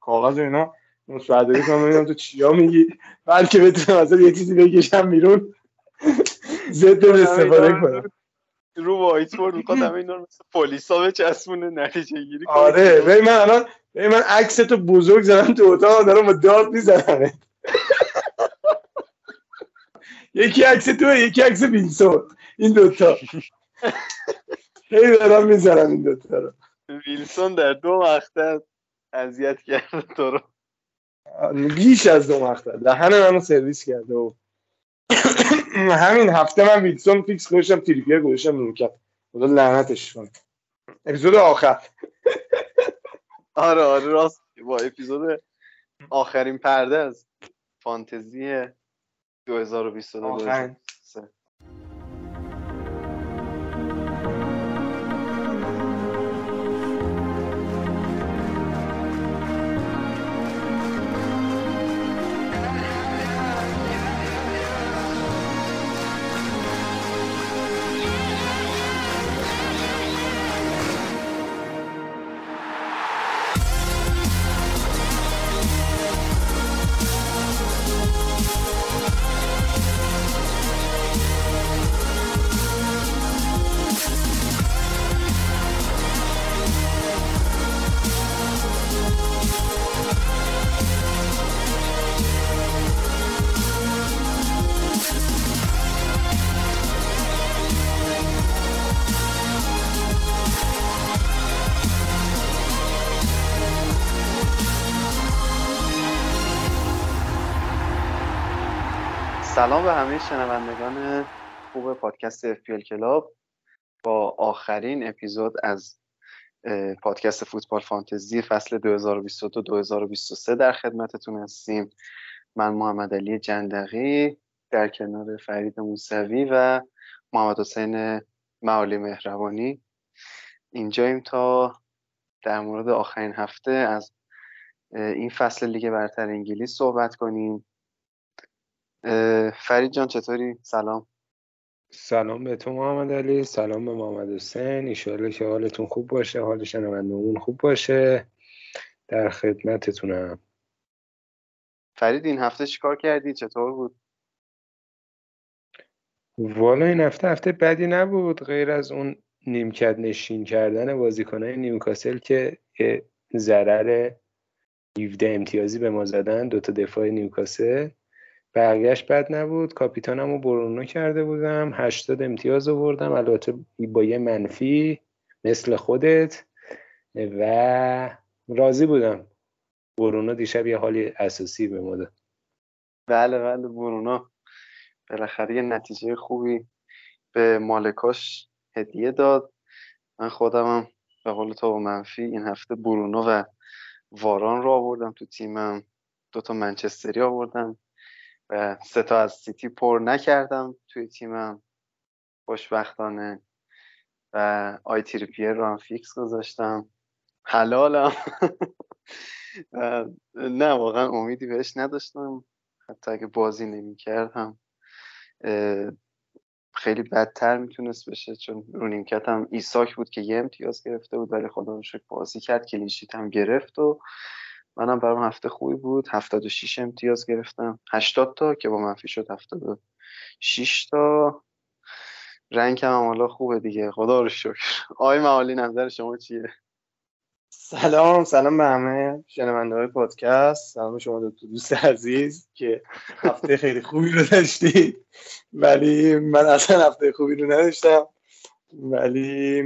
کاغذ و اینا. مصورداری کنم ببینم تو چیا میگی. بلکه بتونم اصلا یه چیزی بکشم بیرون. ضد استفاده کنم. رو وایت بورد می‌خواد همه اینا رو مثل پلیسا بچسبونه نتیجه گیری آره. ببین من الان ببین من عکس تو بزرگ زدم تو اتاق دارم با داد می‌زنم. یکی عکس تو یکی عکس ویلسون. این دوتا. هی دارم می‌زنم این دوتا رو. ویلسون در دو مقطع اذیت کرده تو رو. بیش از دو مقطع دهن منو سرویس کرده و همین هفته من ویلسون فیکس گذاشتم تریپیر گذاشتم نیمکت خدا لعنتش کنه. اپیزود آخر. آره آره راست. با اپیزود آخرین پرده از فانتزی 2022 سلام به همه شنوندگان خوب پادکست FPL کلاب. با آخرین اپیزود از پادکست فوتبال فانتزی فصل 2022-2023 در خدمتتون هستیم. من محمد علی جندقی در کنار فرید موسوی و محمد حسین معالی مهربانی. اینجاییم تا در مورد آخرین هفته از این فصل لیگ برتر انگلیس صحبت کنیم. فرید جان چطوری؟ سلام. سلام به تو محمد علی. سلام به محمد حسین. ایشالله که حالتون خوب باشه حال شنوندگان خوب باشه. در خدمتتونم. فرید این هفته چیکار کردی؟ چطور بود؟ والا این هفته هفته بدی نبود. غیر از اون نیمکت نشین کردن بازیکنهای نیوکاسل که ضرر 17 امتیازی به ما زدن دوتا دفاع نیوکاسل. بقیهش بد نبود. کاپیتانم رو برونو کرده بودم. 80 امتیاز آوردم. البته با یه منفی مثل خودت. و راضی بودم. برونو دیشب یه حالی اساسی به داد بله بله برونو. بالاخره یه نتیجه خوبی به مالکاش هدیه داد. من خودمم به قول تو منفی این هفته برونو و واران رو آوردم تو تیمم. دوتا منچستری آوردم. سه تا از سیتی پر نکردم توی تیمم. خوشبختانه. و آی تریپیر رو هم فیکس گذاشتم. حلالم. نه واقعا امیدی بهش نداشتم. حتی اگه بازی نمی کردم خیلی بدتر می‌تونست بشه. چون رو نیمکت هم ایساک بود که یه امتیاز گرفته بود ولی خدا رو بازی کرد. کلینشیت هم گرفت و منم برام هفته خوبی بود. 76 امتیاز گرفتم. 80 تا که با منفی شد 76 تا. رنگ هم حالا خوبه دیگه. خدا رو شکر. آقای معالی نظر شما چیه؟ سلام سلام به همه شنونده های پادکست. سلام شما دو دوست عزیز که هفته خیلی خوبی رو داشتید. ولی من اصلا هفته خوبی رو نداشتم. ولی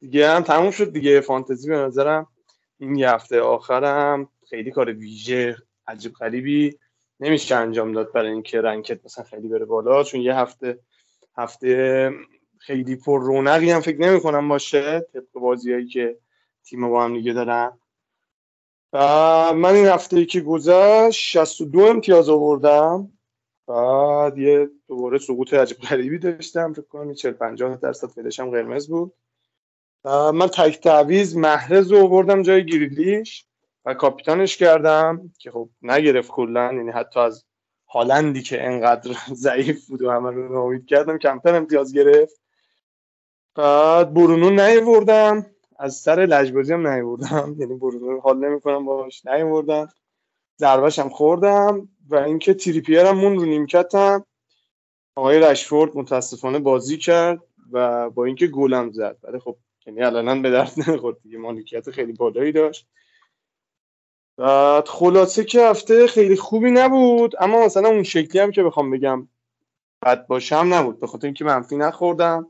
دیگه هم تموم شد دیگه. فانتزی به نظرم. این یه هفته آخرم خیلی کار ویژه عجیب غریبی نمیشه انجام داد برای اینکه رنکت مثلا خیلی بره بالا چون یه هفته هفته خیلی پر رونقی هم فکر نمی کنم باشه طبق بازیایی که تیم با هم دیگه دارن. و من این هفته که گذشت 62 امتیاز آوردم. بعد یه دوباره سقوط عجیب غریبی داشتم فکر کنم 40 50 درصد فیلشم قرمز بود. من تک تعویض محرز رو آوردم جای گریلیش و کاپیتانش کردم که خب نگرفت کلا یعنی حتی از هالندی که انقدر ضعیف بود و همه رو ناامید کردم کمتر امتیاز گرفت. بعد برونو نیاوردم از سر لجبازی هم نیوردم یعنی برونو حال نمی‌کنم باش نیوردم ضربش هم خوردم و اینکه تریپیر هم مون رو نیمکتم. آقای رشفورد متاسفانه بازی کرد و با اینکه گلم زد. ولی خب یعنی الان به درد نمی‌خورد دیگه مالکیت خیلی بالایی داشت. بعد خلاصه که هفته خیلی خوبی نبود اما مثلا اون شکلی هم که بخوام بگم بد باشم نبود. به خاطر اینکه منفی نخوردم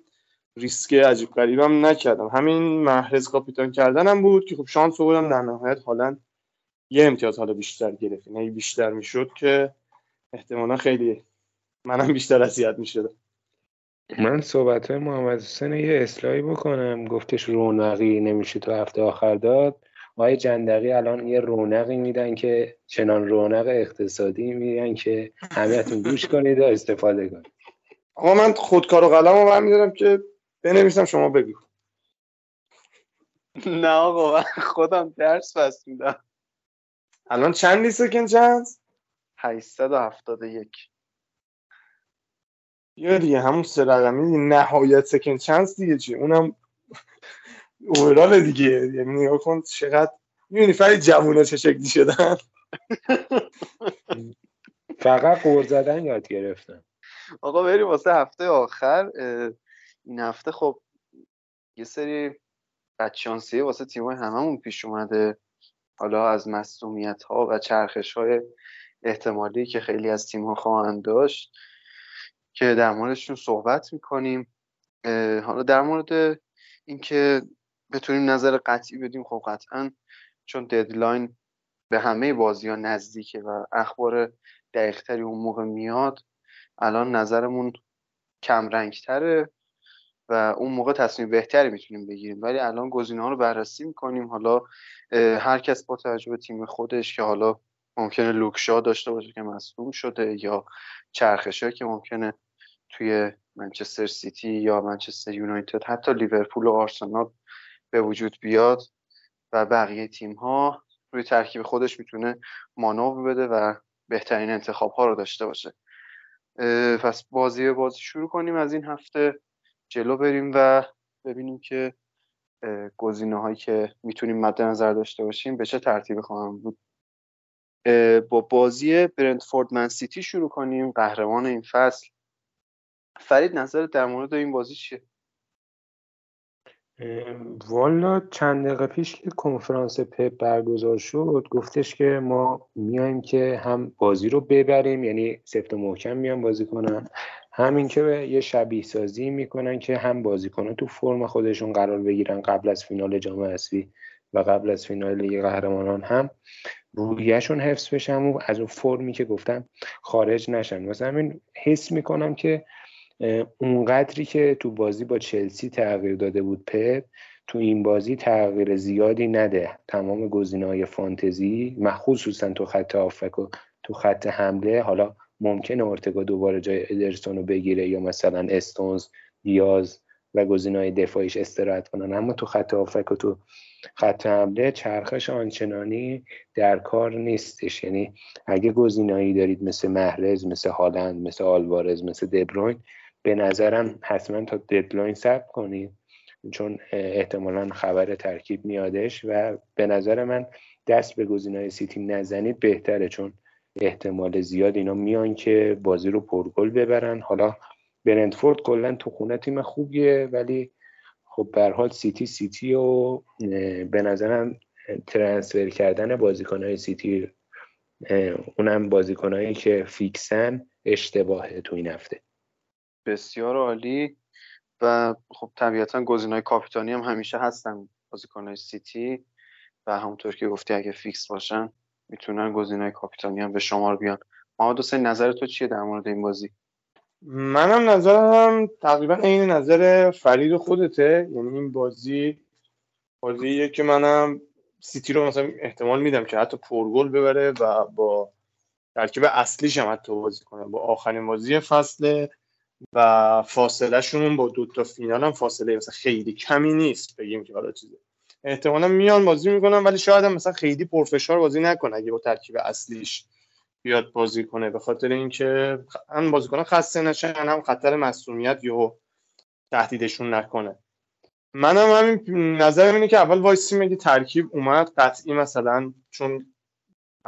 ریسک عجیب غریبم نکردم. همین محرز کاپیتان کردنم بود که خب شانس آوردم در نهایت حالا یه امتیاز حالا بیشتر گرفتیم یعنی بیشتر می‌شد که احتمالا خیلی منم بیشتر اذیت می‌شدم. من صحبت های محمد حسین یه اصلاحی بکنم. گفتش رونقی نمیشه تو هفته آخر داد. آقای جندقی الان یه رونقی میدن که چنان رونق اقتصادی میدن که همهتون گوش کنید و استفاده کنید. آقا من خودکار و قلم رو برمیدارم که بنویسم شما بگو. نه آقا من خودم درس پس میدم. الان چند سکن چند 871 یا دیگه همون سه رقمی نهایت سکن چانس دیگه چی؟ اونم اوورال دیگه. یعنی نگاه کن چقدر می‌بینی فرید جوونا چه شکلی شدن؟ فقط قور زدن یاد گرفتن. آقا بریم واسه هفته آخر. این هفته خب یه سری بدشانسیه واسه تیمای هممون پیش اومده. حالا از مصومیت ها و چرخش های احتمالی که خیلی از تیم ها خواهند داشت. که در موردشون صحبت می‌کنیم. حالا در مورد اینکه بتونیم نظر قطعی بدیم خب قطعا چون deadline به همه بازی ها نزدیکه و اخبار دقیقتری اون موقع میاد الان نظرمون کم رنگتره و اون موقع تصمیم بهتری می‌تونیم بگیریم. ولی الان گزینه ها رو بررسی می‌کنیم. حالا هر کس با توجه به تیم خودش که حالا ممکنه لوک شا داشته باشه که مصدوم شده یا چرخشه که ممکنه توی منچستر سیتی یا منچستر یونایتد حتی لیورپول و آرسنال به وجود بیاد و بقیه تیم ها روی ترکیب خودش می‌تونه مانور بده و بهترین انتخاب ها رو داشته باشه. پس بازی به بازی شروع کنیم از این هفته جلو بریم و ببینیم که گزینه هایی که می‌تونیم مد نظر داشته باشیم به چه ترتیبی خواهم بود. با بازی برنتفورد من سیتی شروع کنیم قهرمان این فصل. فرید نظر در مورد این بازی چیه؟ والا چند دقیقه پیش که کنفرانس پپ برگزار شد گفتش که ما میایم که هم بازی رو ببریم یعنی سفت و محکم میان بازی کنن. همین که یه شبیه سازی می‌کنن که هم بازیکنان تو فرم خودشون قرار بگیرن قبل از فینال جام حذفی و قبل از فینال لیگ قهرمانان هم رویشون حفظ بشن و از اون فرمی که گفتم خارج نشن. مثلا همین حس می‌کنم که اونقدری که تو بازی با چلسی تغییر داده بود پپ تو این بازی تغییر زیادی نده. تمام های فانتزی خصوصا تو خط آفک و تو خط حمله حالا ممکنه ارتگا دوباره جای ادرسون رو بگیره یا مثلا استونز دیاز و های دفاعیش استراحت کنن. اما تو خط آفک و تو خط حمله چرخش آنچنانی در کار نیستش. یعنی اگه گزینه‌ای دارید مثل محرز مثل هالند مثل آلوارز مثل دبروین به نظرم حتما تا deadline صبر کنید چون احتمالا خبر ترکیب میادش و به نظر من دست به گزینه‌های سیتی نزنید بهتره چون احتمال زیاد اینا میان که بازی رو پرگل ببرن. حالا برنتفورد کلا تو خونه تیم خوبیه ولی خب به حال سیتی سیتی و به نظرم transfer کردن بازیکنهای سیتی اونم بازیکنهایی که فیکسن اشتباهه تو این هفته. بسیار عالی. و خب طبیعتا های کاپیتانی هم همیشه هستن بازیکنهای سیتی. و همونطور که گفتی اگه فیکس باشن می‌تونن های کاپیتانی هم به شمار بیان. محمد حسین نظر تو چیه در مورد این بازی؟ منم نظرم تقریبا عین نظر فرید خودته. یعنی این بازی بازیه که منم سیتی رو مثلا احتمال میدم که حتی پرگل ببره و با ترکیب اصلیش هم حتی بازی کنه. با آخرین بازی فصل و فاصله شون با دو تا فینال هم فاصله مثلا خیلی کمی نیست بگیم که حالا چیزه. احتمالا میان بازی می‌کنن ولی شاید هم مثلا خیلی پرفشار بازی نکنه اگه با ترکیب اصلیش بیاد بازی کنه. به خاطر اینکه هم بازیکن خسته نشن هم خطر مسئولیت یا تهدیدشون نکنه. منم همین نظرم اینه که اول وایسی میگه ترکیب اومد قطعی مثلا چون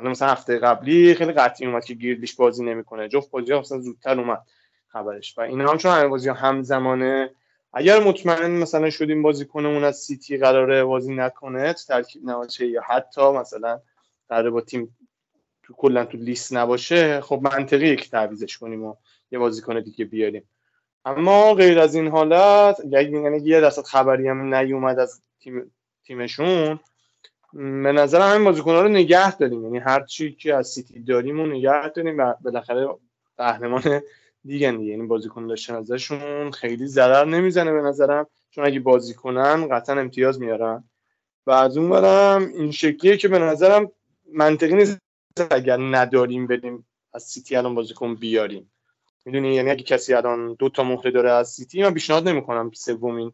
مثلا هفته قبلی خیلی قطعی اومد که گریلیش بازی نمی‌کنه. جفت بازی مثلا زودتر اومد. خبرش. و اینا هم چون همه بازی همزمانه اگر مطمئن مثلا شدیم بازی کنه اون از سیتی قراره بازی نکنه ترکیب نباشه یا حتی مثلا قراره با تیم تو کلا تو لیست نباشه خب منطقی یک تعویضش کنیم و یه بازیکن دیگه بیاریم. اما غیر از این حالت یعنی یه درصد خبری هم نیومد از تیم تیمشون به نظر همین بازیکن رو نگه داریم. یعنی هر چی که از سیتی داریم و نگه داریم و بالاخره قهرمان دیگه دیگه یعنی بازیکن داشتن ازشون خیلی ضرر نمی‌زنه به نظرم. چون اگه بازی کنن قطعا امتیاز میارن. و از اون برم این شکلیه که به نظرم منطقی نیست اگر نداریم بدیم از سیتی الان بازیکن بیاریم. می‌دونی؟ یعنی اگه کسی الان دو تا مهره داره از سیتی من پیشنهاد نمی‌کنم سومین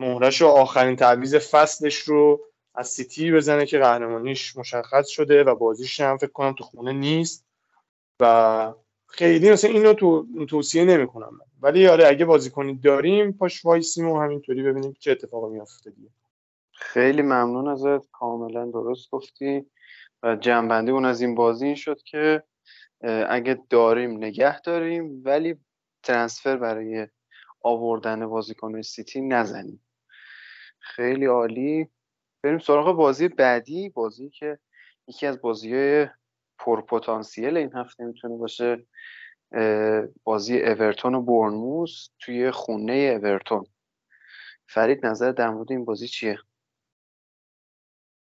مهرش و آخرین تعویض فصلش رو از سیتی بزنه که قهرمانیش مشخص شده و بازیش هم فکر کنم تو خونه نیست. و خیلی مثلا اینو تو توصیه نمی‌کنم ولی آره اگه بازیکنی داریم پاش وایسیم و همینطوری ببینیم چه اتفاقی میافته دیگه. خیلی ممنون ازت. کاملا درست گفتی. و جنبندی اون از این بازی این شد که اگه داریم نگه داریم ولی ترنسفر برای آوردن بازیکن سیتی نزنیم. خیلی عالی. بریم سراغ بازی بعدی. بازی که یکی از بازی های پرپتانسیل این هفته می‌تونه باشه بازی اورتون و بورنموس توی خونه اورتون. فرید نظر در مورد این بازی چیه؟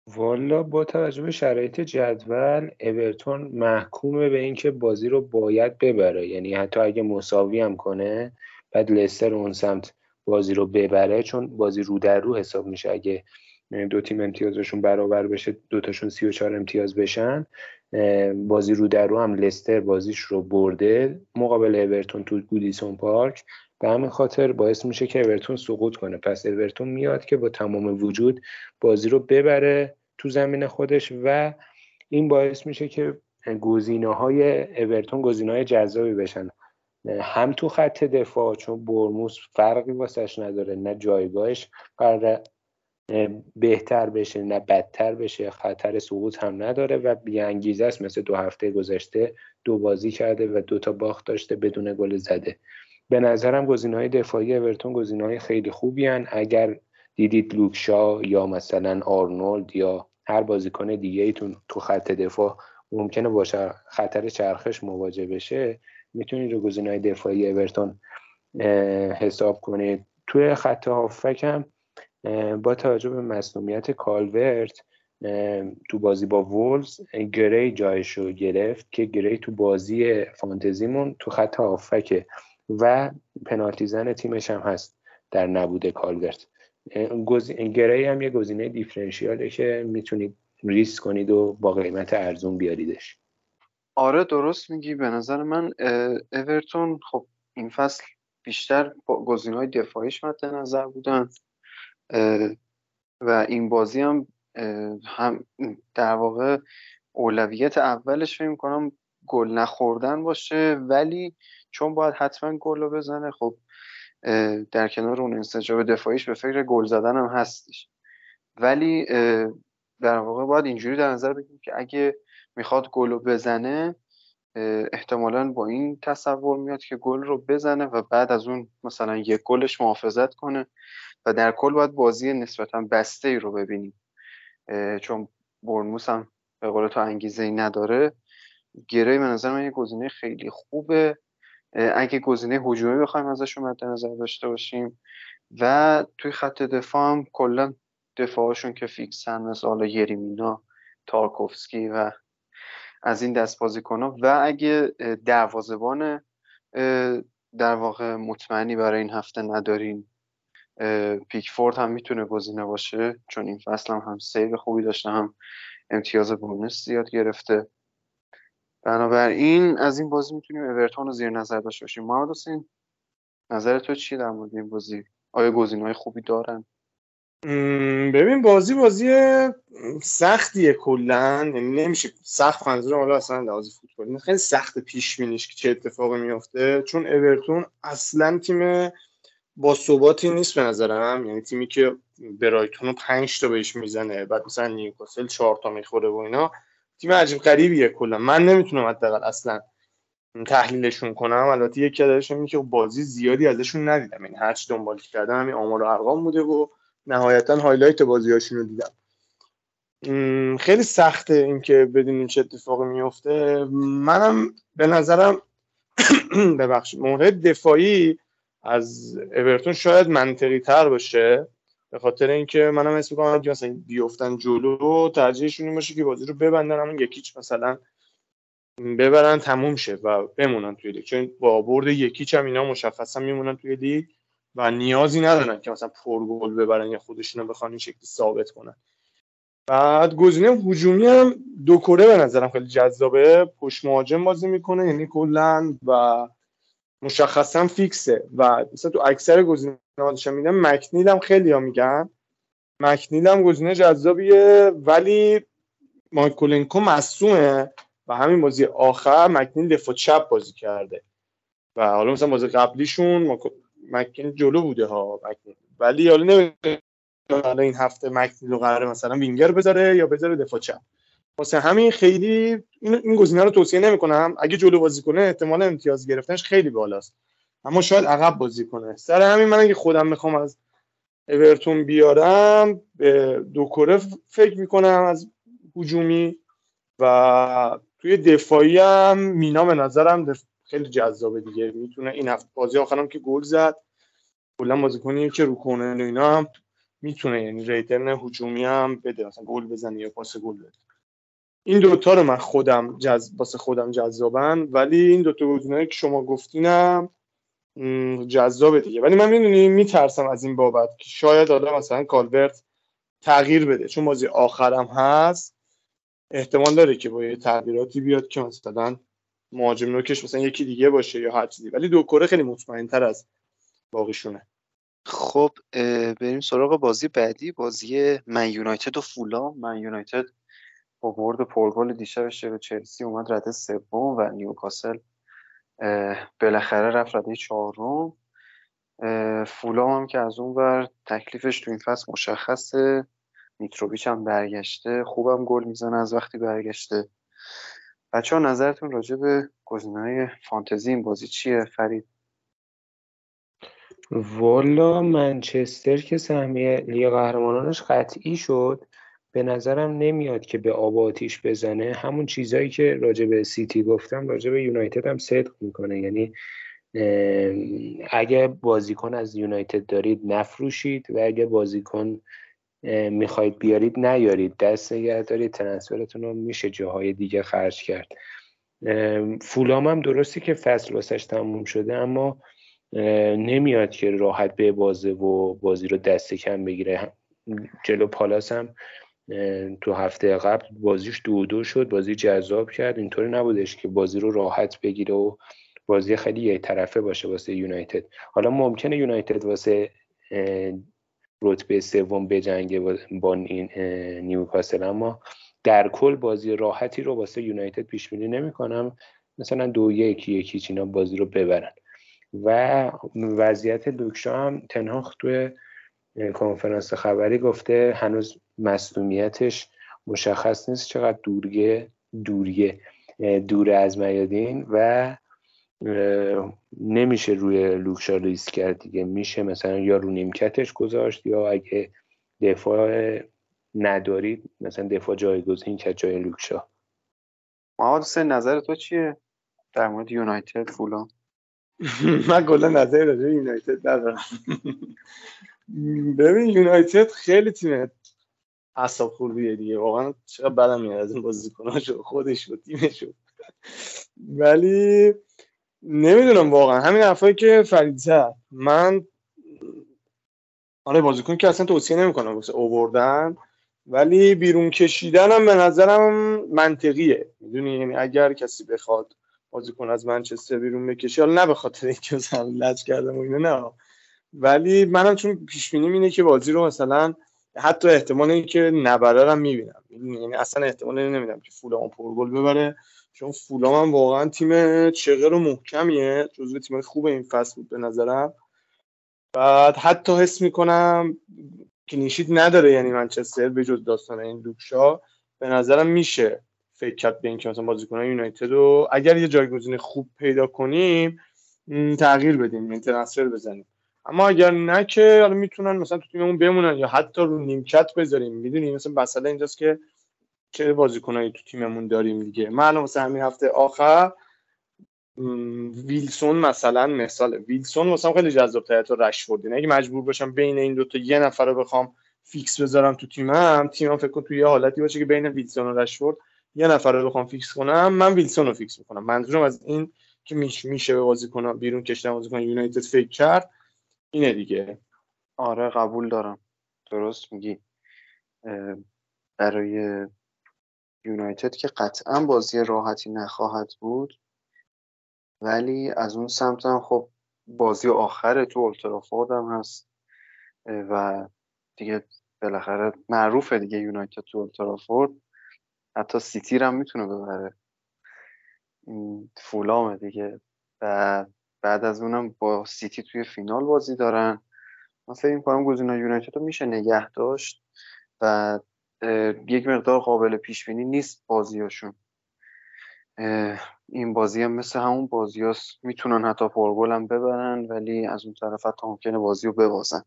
والا با توجه به شرایط جدول اورتون محکومه به اینکه بازی رو باید ببره. یعنی حتی اگه مساوی هم کنه بعد لستر اون سمت بازی رو ببره چون بازی رو در رو حساب میشه. اگه دو تیم امتیازشون برابر بشه دوتاشون سی و چهار امتیاز بشن بازی رو در رو هم لستر بازیش رو برده مقابل اورتون تو گودیسون پارک. به همین خاطر باعث میشه که اورتون سقوط کنه. پس اورتون میاد که با تمام وجود بازی رو ببره تو زمین خودش و این باعث میشه که گزینه های اورتون گزینه های جذابی بشن. هم تو خط دفاع چون برموس فرقی واسش نداره نه جایگاهش. قرار بهتر بشه نه بدتر بشه خطر سقوط هم نداره و بیانگیزه است. مثل دو هفته گذشته دو بازی کرده و دو تا باخت داشته بدون گل زده. به نظرم های دفاعی اورتون های خیلی خوبی هن. اگر دیدید لوکشا یا مثلا آرنولد یا هر بازیکن دیگه ایتون تو خط دفاع ممکنه باشه خطر چرخش مواجه بشه می‌تونید رو های دفاعی اورتون حساب کنید. توی خط هافک هم با توجه به مصنومیت کالورت تو بازی با وولز گری جایش رو گرفت که گری تو بازی فانتزیمون تو خط هافکه و پنالتی زن تیمش هم هست در نبود کالورت. گری هم یه گزینه differential ه که می‌تونید ریسک کنید و با قیمت ارزون بیاریدش. آره درست میگی. به نظر من اورتون خب این فصل بیشتر با های دفاعیش مد نظر بودن. و این بازی هم هم در واقع اولویت اولش فکر کنم گل نخوردن باشه ولی چون باید حتما گل رو بزنه خب در کنار اون انسجاب دفاعیش به فکر گل زدن هم هستش. ولی در واقع باید اینجوری در نظر بگیریم که اگه می‌خواد گل رو بزنه احتمالا با این تصور میاد که گل رو بزنه و بعد از اون مثلا یک گلش محافظت کنه. و در کل باید بازی نسبتا بسته ای رو ببینیم. چون برنموس هم به قول تو انگیزه ای نداره. گره به نظر من یه گزینه خیلی خوبه. اگه گزینه هجومی بخوایم ازش مد نظر داشته باشیم و توی خط دفاع هم کلا دفاعشون که فیکسن مثل حالا یریمینا تارکوفسکی و از این دست ها. و اگه دروازبان در واقع مطمئنی برای این هفته ندارین پیکفورد هم می‌تونه گزینه باشه چون این فصل هم هم save خوبی داشته هم امتیاز bonus زیاد گرفته. بنابراین از این بازی می‌تونیم اورتون رو زیر نظر داشته باشیم. محمد حسین نظر تو چیه در مورد این بازی؟ آیا گزینه های خوبی دارن؟ ببین بازی بازی سختیه کلا. یعنی نمیشه سخت منظورم حالا اصلا لحاظ فوتبالی خیلی سخت پیش بینیش که چه اتفاقی میافته. چون اورتون اصلا تیم با ثباتی نیست به نظرم. یعنی تیمی که برایتون رو پنج تا بهش می‌زنه بعد مثلا نیوکاسل چهار تا می‌خوره و اینا تیم عجیب غریبیه کلا. من نمی‌تونم حداقل اصلا تحلیلشون کنم. البته یکی ازش اینه که بازی زیادی ازشون ندیدم. این یعنی هرچی دنبال کردم همین آمار و ارقام بوده و نهایتا highlight بازیاشون رو دیدم خیلی سخته اینکه بدونیم چه اتفاقی میفته. منم به نظرم ببخشید مورد دفاعی از اورتون شاید منطقی تر باشه. به خاطر اینکه منم اسم می‌کنم که مثلا بیفتن جلو ترجیحشون این باشه که بازی رو ببندن همون یکیچ مثلا ببرن تموم شه و بمونن توی لیگ. چون با برد یکیچ هم اینا مشخصا میمونن توی لیگ و نیازی ندارن که مثلا پر گل ببرن یا خودشون رو بخوان این شکلی ثابت کنن. بعد گزینه هجومی هم دو کره به نظرم خیلی جذابه. پشت مهاجم بازی می‌کنه یعنی کلا و مشخصا فیکسه. و مثلا تو اکثر گزینه هاشم میدم مکنیل هم خیلی ها میگن. مکنیل هم گزینه جذابیه ولی مایکولنکو مصومه و همین بازی آخر مکنیل دفاع چپ بازی کرده. و حالا مثلا بازی قبلیشون مکنیل جلو بوده ها مکنیل. ولی حالا نمی‌دونم حالا این هفته مکنیل رو قراره مثلا وینگر بذاره یا بذاره دفاع چپ. واسه همین خیلی این گزینه رو توصیه نمی‌کنم. اگه جلو بازی کنه احتمال امتیاز گرفتنش خیلی بالاست. اما شاید عقب بازی کنه. سر همین من اگه خودم می‌خوام از اورتون بیارم به دو کره فکر می‌کنم از هجومی و توی دفاعی هم مینا به نظرم خیلی جذابه دیگه. می‌تونه این هفته بازی آخرم که گل زد کلا بازیکنی که رو کنه اینا هم می‌تونه یعنی ریترن هجومی هم بده. مثلا گل بزنه یا پاس گل بده. این دوتا رو من خودم جز... واسه خودم جذابن ولی این دوتا گزینه‌ای که شما گفتینم جذابه دیگه. ولی من می‌دونی میترسم از این بابت که شاید آدم مثلا کالورت تغییر بده. چون بازی آخرم هست. احتمال داره که با یه تغییراتی بیاد که مثلا مهاجم نوکش مثلا یکی دیگه باشه یا هر چیزی. ولی دو کره خیلی مطمئن تر از باقیشونه. خب بریم سراغ بازی بعدی. بازی من یونایتد و فولام. من یونایتد با برد پرگل دیشبش به چلسی اومد رده سوم و نیوکاسل بالاخره رفت رده چهارم. فولام هم که از اون بر تکلیفش تو این فصل مشخصه. میتروویچ هم برگشته. خوبم گل می‌زنه از وقتی برگشته. بچه ها نظرتون راجع به گزینه فانتزی این بازی چیه؟ فرید. والا منچستر که سهمیه لیگ قهرمانانش قطعی شد. به نظرم نمیاد که به آب آتیش بزنه. همون چیزهایی که راجع به سیتی گفتم راجع به یونایتد هم صدق می‌کنه. یعنی اگه بازیکن از یونایتد دارید نفروشید و اگه بازیکن می‌خواید بیارید نیارید. دست نگه دارید ترنسفرتون رو میشه جاهای دیگه خرج کرد. فولام هم درستی که فصل واسش تموم شده اما نمیاد که راحت به بازه و بازی رو دست کم بگیره. جلو پالاس هم تو هفته قبل بازیش دو دو شد بازی جذاب کرد. اینطوری نبودش که بازی رو راحت بگیره و بازی خیلی یک طرفه باشه واسه یونایتد. حالا ممکنه یونایتد واسه رتبه سوم بجنگه با نیوکاسل. اما در کل بازی راحتی رو واسه یونایتد پیش بینی نمی‌کنم. مثلا دو یک یکی چینا بازی رو ببرن. و وضعیت لوکشا هم تنهاخ توی کنفرانس خبری گفته هنوز مصدومیتش مشخص نیست چقدر دورگه دوریه دور از میادین و نمیشه روی لوکشا ریسک کرد دیگه. میشه مثلا یا رو نیمکتش گذاشت یا اگه دفاع ندارید مثلا دفاع جایگزین کرد جای لوکشا. محمد حسین نظر تو چیه؟ در مورد یونایتد فولان من کلا نظری راجع یونایتد ندارم. ببین یونایتد خیلی تیم اعصاب خوردیه دیگه. واقعا چقدر بدم میاد از این بازیکناشو خودش و تیمش ولی نمی‌دونم واقعا. همین حرفایی که فرید زد. من آره بازیکن که اصلا توصیه نمی‌کنم واسه اووردن ولی بیرون کشیدن هم به نظرم منطقیه. می‌دونی؟ یعنی اگر کسی بخواد بازیکن از منچستر بیرون بکشه حالا نه به خاطر اینکه مثلا لج کردم و اینو نه. ولی منم چون پیش بینی اینه که بازی رو مثلا حتی احتمال اینکه نبره هم می‌بینم. یعنی اصلا احتمال نمیدم که فولام پرگل ببره. چون فولام هم واقعا تیم چغر و محکمیه جزو تیم خوب این فصل بود به نظرم. بعد حتی حس می‌کنم کلینشیت نداره یعنی منچستر به جز داستان این لوکشا به نظرم میشه فکر کرد به اینکه مثلا بازیکنان یونایتد رو اگر یه جایگزین خوب پیدا کنیم تغییر بدیم یعنی ترنسفر بزنیم. اما اگر نه که حالا می‌تونن مثلا تو تیممون بمونن یا حتی رو نیمکت بذاریم. می‌دونی مثلا مسئله اینجاست که چه بازیکنایی تو تیممون داریم دیگه. من مثلا همین هفته آخر ویلسون مثلا مثال ویلسون مثلا خیلی جذاب تر تو رشفورد. اگه مجبور باشم بین این دو تا یه نفر رو بخوام فیکس بذارم تو تیمم تیمم فکر کن تو یه حالتی باشه که بین ویلسون و رشفورد یه نفر رو بخوام فیکس کنم من ویلسون رو فیکس می‌کنم. منظورم از این که میش میشه به بازیکن بیرون کشتن بازیکن یونایتد فکر کرد. اینه دیگه. آره قبول دارم. درست میگی. برای یونایتد که قطعا بازی راحتی نخواهد بود ولی از اون سمت هم خب بازی آخر تو اولترافورد هم هست. و دیگه بالاخره معروفه دیگه یونایتد تو اولترافورد حتی سیتی هم می‌تونه ببره. فولامه دیگه. و بعد از اونم با سیتی توی فینال بازی دارن. من فکر می‌کنم گزینه یونایتد رو میشه نگه داشت و یک مقدار قابل پیش بینی نیست بازیاشون. این بازی هم مثل همون بازی می‌تونن حتی پرگل هم ببرن ولی از اون طرف حتی ممکنه بازی رو ببازن.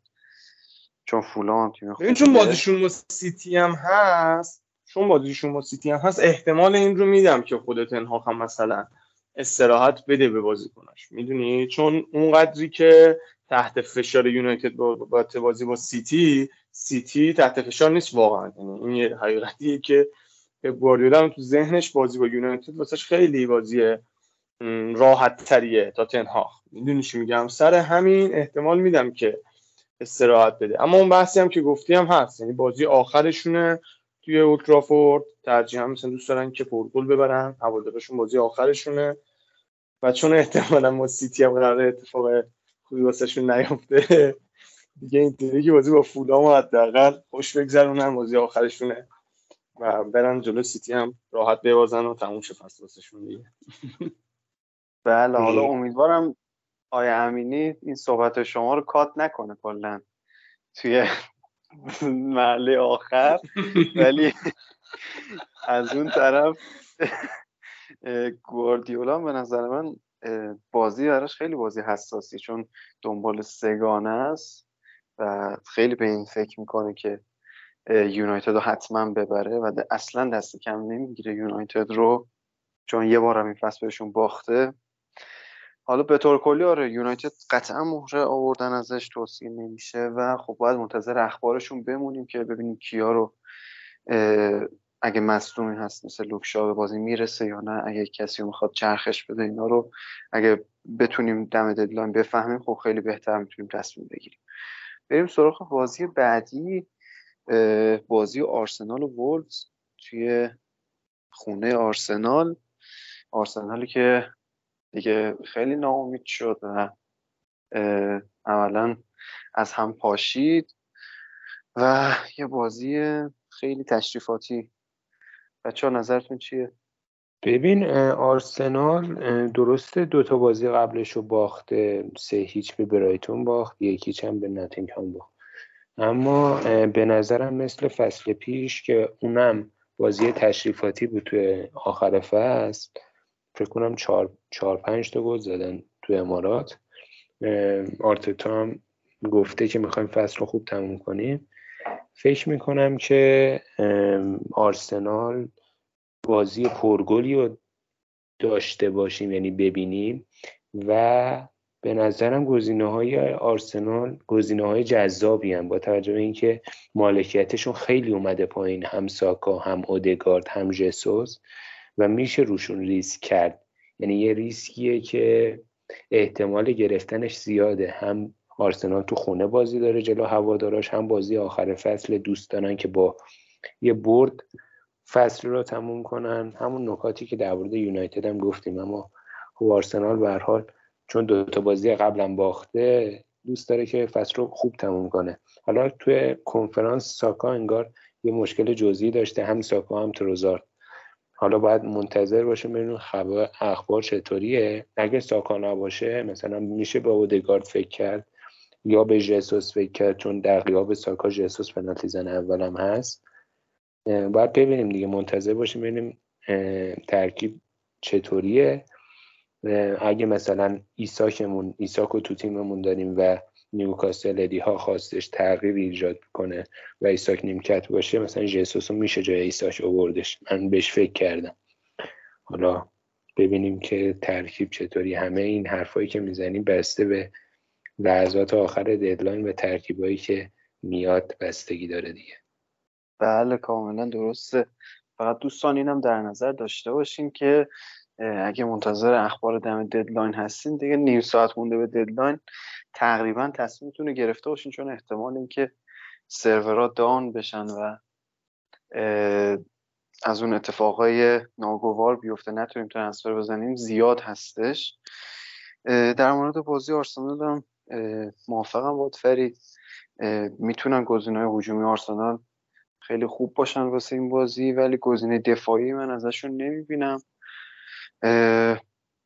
چون فولان تیم خوبه چون بازیشون با سیتی هم هست چون بازیشون با سیتی هم هست احتمال این رو میدم که خود تنها هم مثلا استراحت بده به بازیکناش. می‌دونی؟ چون اونقدری که تحت فشار یونایتد با, با بازی با سیتی سیتی تحت فشار نیست واقعا. یعنی این یه حقیقتیه که گواردیولا تو ذهنش بازی با یونایتد واسش خیلی بازی راحت تریه تا تنها. می‌دونی چی میگم؟ سر همین احتمال میدم که استراحت بده. اما اون بحثی هم که گفتی هم هست. یعنی بازی آخرشونه توی اولترافورد ترجیح هم مثلا دوست دارن که پرگل ببرن. هوادارشون بازی آخرشونه. و چون احتمالا ما سیتی هم قرار اتفاق خوبی واسهشون نیفته دیگه اینطوری که بازی با فولام حداقل خوش بگذرونن بازی آخرشونه و برن جلو سیتی هم راحت ببازن و تموم شه فصل واسهشون دیگه. بله حالا امیدوارم آیا امینی این صحبت شما رو کات نکنه کلا توی محله آخر ولی از اون طرف گواردیولا به نظر من بازی براش خیلی بازی حساسی چون دنبال سگانه است و خیلی به این فکر می‌کنه که یونایتد رو حتما ببره و اصلا دست کم نمی‌گیره یونایتد رو چون یه بار هم این فصل بهشون باخته. حالا به طور کلی آره یونایتد قطعا مهره آوردن ازش توصیه نمیشه و خب باید منتظر اخبارشون بمونیم که ببینیم کیا رو اگه مصدومی هست مثل لوکشا به بازی می‌رسه یا نه اگه کسی می‌خواد چرخش بده اینا رو اگه بتونیم دم ددلاین بفهمیم خب خیلی بهتر می‌تونیم تصمیم بگیریم. بریم سراغ بازی بعدی. بازی آرسنال و وولز توی خونه آرسنال. آرسنالی که دیگه خیلی ناامید شد و عملا از هم پاشید. و یه بازی خیلی تشریفاتی بچه ها نظرتون چیه؟ ببین آرسنال درسته دوتا بازی قبلش رو باخته سه هیچ به برایتون باخت یکیچ هم به ناتینگهام باخت. اما به نظرم مثل فصل پیش که اونم بازی تشریفاتی بود توی آخر فصل فکر کنم چهار, چهار پنج تا گل زدن توی امارات. آرتتا هم گفته که می‌خوایم فصل رو خوب تموم کنیم. فکر می‌کنم که آرسنال بازی پرگلی رو داشته باشیم یعنی ببینیم. و به نظرم گزینه های آرسنال گزینه های جذابی هم با توجه به اینکه مالکیتشون خیلی اومده پایین هم ساکا هم اودگارد هم جسوس و میشه روشون ریسک کرد. یعنی یه ریسکیه که احتمال گرفتنش زیاده. هم آرسنال تو خونه بازی داره جلو هواداراش. هم بازی آخر فصل دوست دارن که با یه برد فصل رو تموم کنن. همون نکاتی که در مورد یونایتد هم گفتیم. اما خب آرسنال به حال چون دو تا بازی قبلا باخته دوست داره که فصل رو خوب تموم کنه. حالا توی کنفرانس ساکا انگار یه مشکل جزئی داشته. هم ساکا هم تروزارد. حالا باید منتظر باشه ببینیم خبر اخبار چطوریه. اگه ساکا نباشه مثلا میشه به اودگارد فکر کرد؟ یا به جسوس فکر کرد چون در غیاب ساکا جسوس پنالتی زن اولم هست. باید ببینیم دیگه منتظر باشیم ببینیم ترکیب چطوریه. اگه مثلا ایساکمون ایساک رو تو تیممون داریم و نیوکاسل ادی هاو خواستش تغییر ایجاد کنه و ایساک نیمکت باشه مثلا جسوس رو میشه جای ایساک اووردش من بهش فکر کردم. حالا ببینیم که ترکیب چطوری. همه این حرفایی که می‌زنیم بسته به لحظات آخر deadline و ترکیبایی که میاد بستگی داره دیگه. بله کاملا درسته. فقط دوستان اینم در نظر داشته باشیم که اگه منتظر اخبار دم deadline هستین دیگه نیم ساعت مونده به deadline. تقریبا تصمیمتون رو گرفته باشین چون احتمال اینکه سرورها دان بشن و از اون اتفاقای ناگوار بیفته نتونیم ترنسفر بزنیم زیاد هستش. در مورد بازی آرسنال هم موافقم بود فرید می‌تونن گزینه‌های هجومی آرسنال خیلی خوب باشن واسه این بازی ولی گزینه دفاعی من ازشون نمی‌بینم.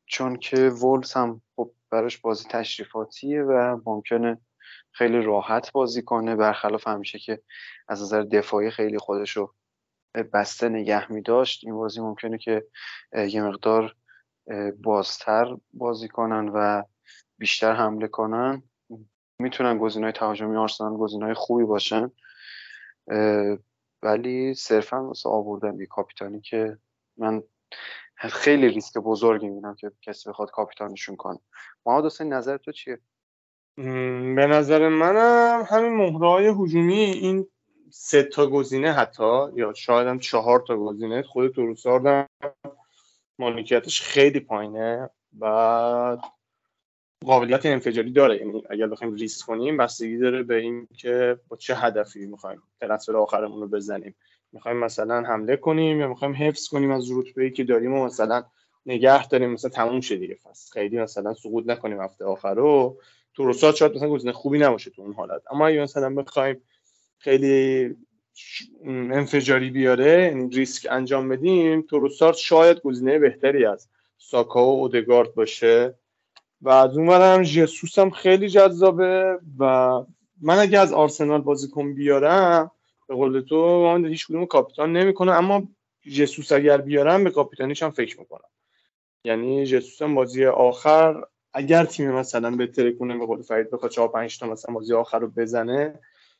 چون که وولز هم خب براش بازی تشریفاتیه و ممکنه خیلی راحت بازی کنه. برخلاف همیشه که از نظر دفاعی خیلی خودشو بسته نگه می داشت این بازی ممکنه که یه مقدار بازتر بازی کنن و بیشتر حمله کنن. می‌تونن گزینه‌های تهاجمی آرسنال گزینه‌های خوبی باشن. ولی صرفا واسه آوردن یه کاپیتانی که من خیلی ریسک بزرگی می‌بینم که کسی بخواد کاپیتانشون کنه. محمد حسین نظر تو چیه؟ به نظر منم همین مهرهای هجومی این سه تا گزینه حتی یا شاید هم چهار تا گزینه خود تروسارد مالکیتش خیلی پایینه. و قابلیت انفجاری داره. یعنی اگر بخوایم ریسک کنیم بستگی داره به این که با چه هدفی می‌خوایم ترنسفر آخرمون رو بزنیم. می‌خوایم مثلا حمله کنیم یا می‌خوایم حفظ کنیم از رتبه ای که داریم و مثلا نگه داریم مثلا تموم شه دیگه. فصل خیلی مثلا سقوط نکنیم هفته آخر رو. تروسات شاید مثلا گزینه خوبی نباشه تو اون حالت. اما اگه مثلا بخوایم خیلی انفجاری بیاره یعنی ریسک انجام بدیم تروسارت شاید گزینه بهتری از ساکا و اودگارد باشه. و از اون هم جسوس هم خیلی جذابه و من اگه از آرسنال بازیکن بیارم به قول تو من هیچ کدوم کاپیتان نمی‌کنه اما جسوس اگر بیارم به کاپیتانیش هم فکر می‌کنم. یعنی جسوس هم بازی آخر اگر تیم مثلا بهتره کنه به قول فرید بخواد 4 5 تا مثلا بازی آخر رو بزنه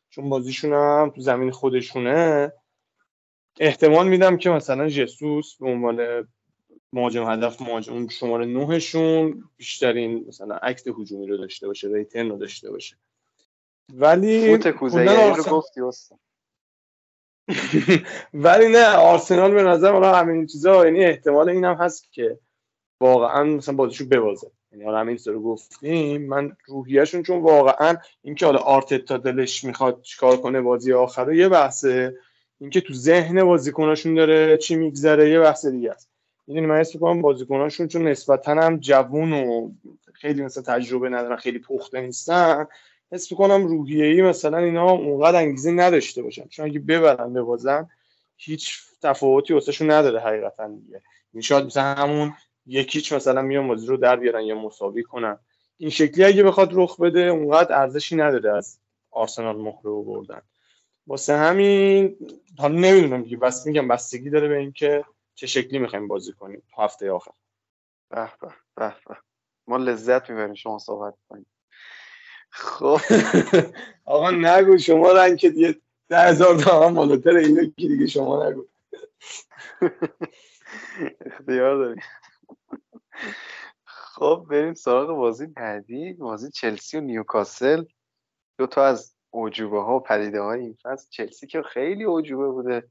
چون بازیشون هم تو زمین خودشونه احتمال میدم که مثلا جسوس به عنوان مهاجم هدف مهاجم شماره نهشون بیشترین مثلا عکس هجومی رو داشته باشه ریترن رو داشته باشه. ولی رو گفتی ولی نه آرسنال به نظر من همین چیزا یعنی احتمال این هم هست که واقعا مثلا بازیشو ببازه. یعنی حالا همین رو گفتیم من روحیهشون چون واقعا اینکه حالا آرتتا دلش می‌خواد چیکار کنه بازی آخر یه بحثه. اینکه تو ذهن بازیکناشون داره چی میگذره یه بحث دیگه است. می‌دونی من حس می‌کنم بازیکناشون چون نسبتا هم جوون و خیلی مثلا تجربه ندارن خیلی پخته نیستن حس می‌کنم روحیه‌ای مثلا اینا اونقدر انگیزه نداشته باشن. چون اگه ببرن ببازن هیچ تفاوتی واسهشون نداره حقیقتا دیگه. این شاید مثلا همون یکیچ مثلا میان بازی رو در بیارن یا مساوی کنن. این شکلی اگه بخواد رخ بده اونقدر ارزشی نداره از آرسنال مهره بردن واسه همین حالا نمی‌دونم دیگه بس میگم بستگی داره به اینکه چه شکلی می‌خوایم بازی کنیم تو هفته آخر؟ به به به ما لذت می‌بریم شما صحبت کنیم خب. آقا نگو شما رنگ که دیگه ده هزار تا هم مالاتر اینو که دیگه؟ شما نگو. اختیار داریم. خب بریم سراغ بازی بعدی. بازی چلسی و نیوکاسل. دو تا از اوجوبه ها و پدیده های این فصل. چلسی که خیلی اوجوبه بوده.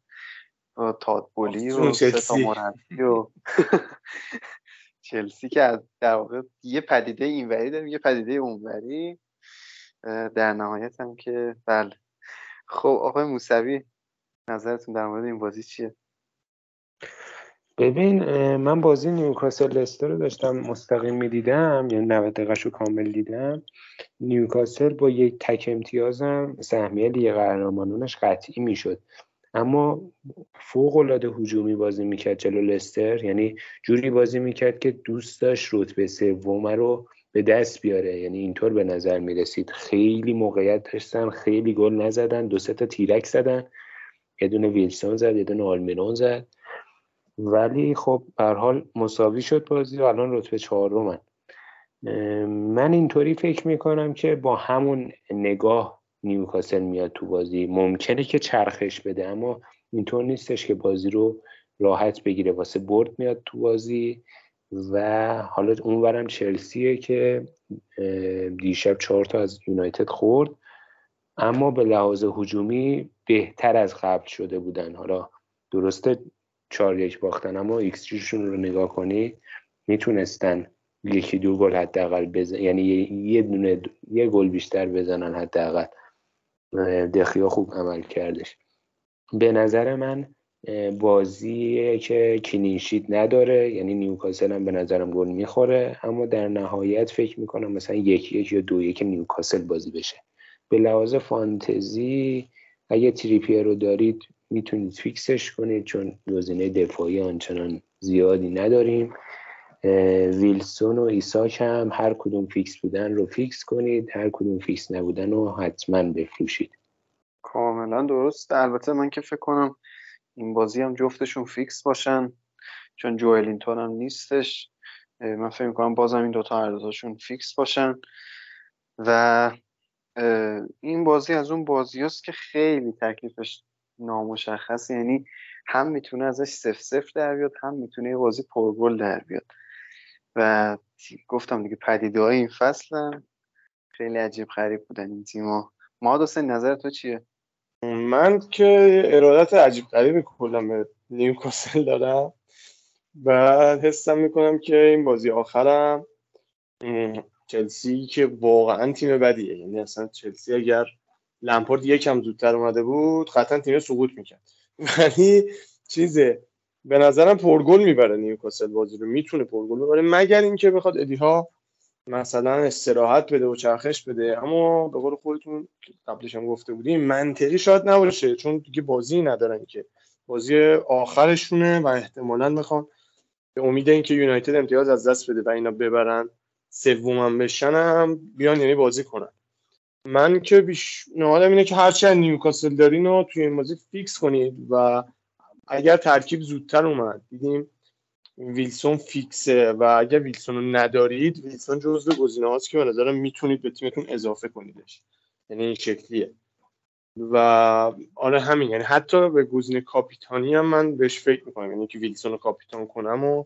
تادبولی و سه تا مربی و چلسی که در واقع یه پدیده اینوری داریم یه پدیده اونوری. در نهایت هم که بله. خب آقای موسوی نظرتون در مورد این بازی چیه؟ ببین من بازی نیوکاسل لستر رو داشتم مستقیم می‌دیدم یعنی 90 دقیقه کامل دیدم. نیوکاسل با یک تک امتیازم سهمیه لیگ قهرمانانش قطعی می‌شد. اما فوق العاده هجومی بازی می‌کرد جلو لستر یعنی جوری بازی می‌کرد که دوست داشت رتبه سوم رو به دست بیاره. یعنی اینطور به نظر می رسید خیلی موقعیت داشتن خیلی گل نزدن دو تا تیرک زدن. یه دونه ویلسون زد یه دونه آلمیرون زد. ولی خب به حال مساوی شد بازی و الان رتبه چهارمن من اینطوری فکر می‌کنم که با همون نگاه نیوکاسل میاد تو بازی. ممکنه که چرخش بده اما اینطور نیستش که بازی رو راحت بگیره. واسه برد میاد تو بازی و حالا اونورم چلسیه که دیشب چهار تا از یونایتد خورد. اما به لحاظ هجومی بهتر از قبل شده بودن. حالا درسته چهار یک باختن اما ایکس جیشون رو نگاه کنی می‌تونستن یکی دو گل حداقل بزنن یعنی یه دونه یه گل بیشتر بزنن حداقل. دخیا خوب عمل کردش. به نظر من بازی که clean sheet نداره یعنی نیوکاسل هم به نظرم گل می‌خوره اما در نهایت فکر می‌کنم مثلا یکی یک یا دو یک نیوکاسل بازی بشه. به لحاظ فانتزی اگه تریپیر رو دارید می‌تونید فیکسش کنید چون گزینه دفاعی آنچنان زیادی نداریم. ویلسون و ایساک هم هر کدوم فیکس بودن رو فیکس کنید هر کدوم فیکس نبودن رو حتما بفروشید. کاملا درست. البته من که فکر کنم این بازی هم جفتشون فیکس باشن چون جوئلینتون هم نیستش. من فکر می‌کنم بازم این دوتا هر دوتاشون فیکس باشن. و این بازی از اون بازی که خیلی تکلیفش نامشخص. یعنی هم می‌تونه ازش صفر صفر در بیاد هم می‌تونه یه بازی پرگل در بیاد. و گفتم دیگه پدیده های این فصل خیلی عجیب غریب بودن این تیما ما حسین نظر تو چیه؟ من که ارادت عجیب غریبی کلا به نیوکاسل دارم بعد حسم می‌کنم که این بازی آخرم. چلسی که واقعا تیم بدیه. یعنی اصلا چلسی اگر لمپارد یکم زودتر اومده بود قطعا تیم سقوط می‌کرد. ولی چیزه به نظرم پرگل می‌بره نیوکاسل بازی رو. می‌تونه پرگل ببره مگر اینکه بخواد ادی ها مثلا استراحت بده و چرخش بده. اما به قول خودتون قبلش هم گفته بودیم منطقی شاید نباشه چون دیگه بازی ندارن که. بازی آخرشونه و احتمالا می‌خوان به امید اینکه یونایتد امتیاز از دست بده و اینا ببرن سومم بشن هم بیان یعنی بازی کنن. من که پیشنهادم اینه که هرچند نیوکاسل دارین رو توی این بازی فیکس کنید و اگر ترکیب زودتر اومد دیدیم ویلسون فیکسه و اگر ویلسون رو ندارید ویلسون جزو گزینه هاست که به نظرم می‌تونید به تیمتون اضافه کنیدش. یعنی این شکلیه. و آره همین یعنی حتی به گزینه کاپیتانی هم من بهش فکر می‌کنم. یعنی که ویلسون رو کاپیتان کنم و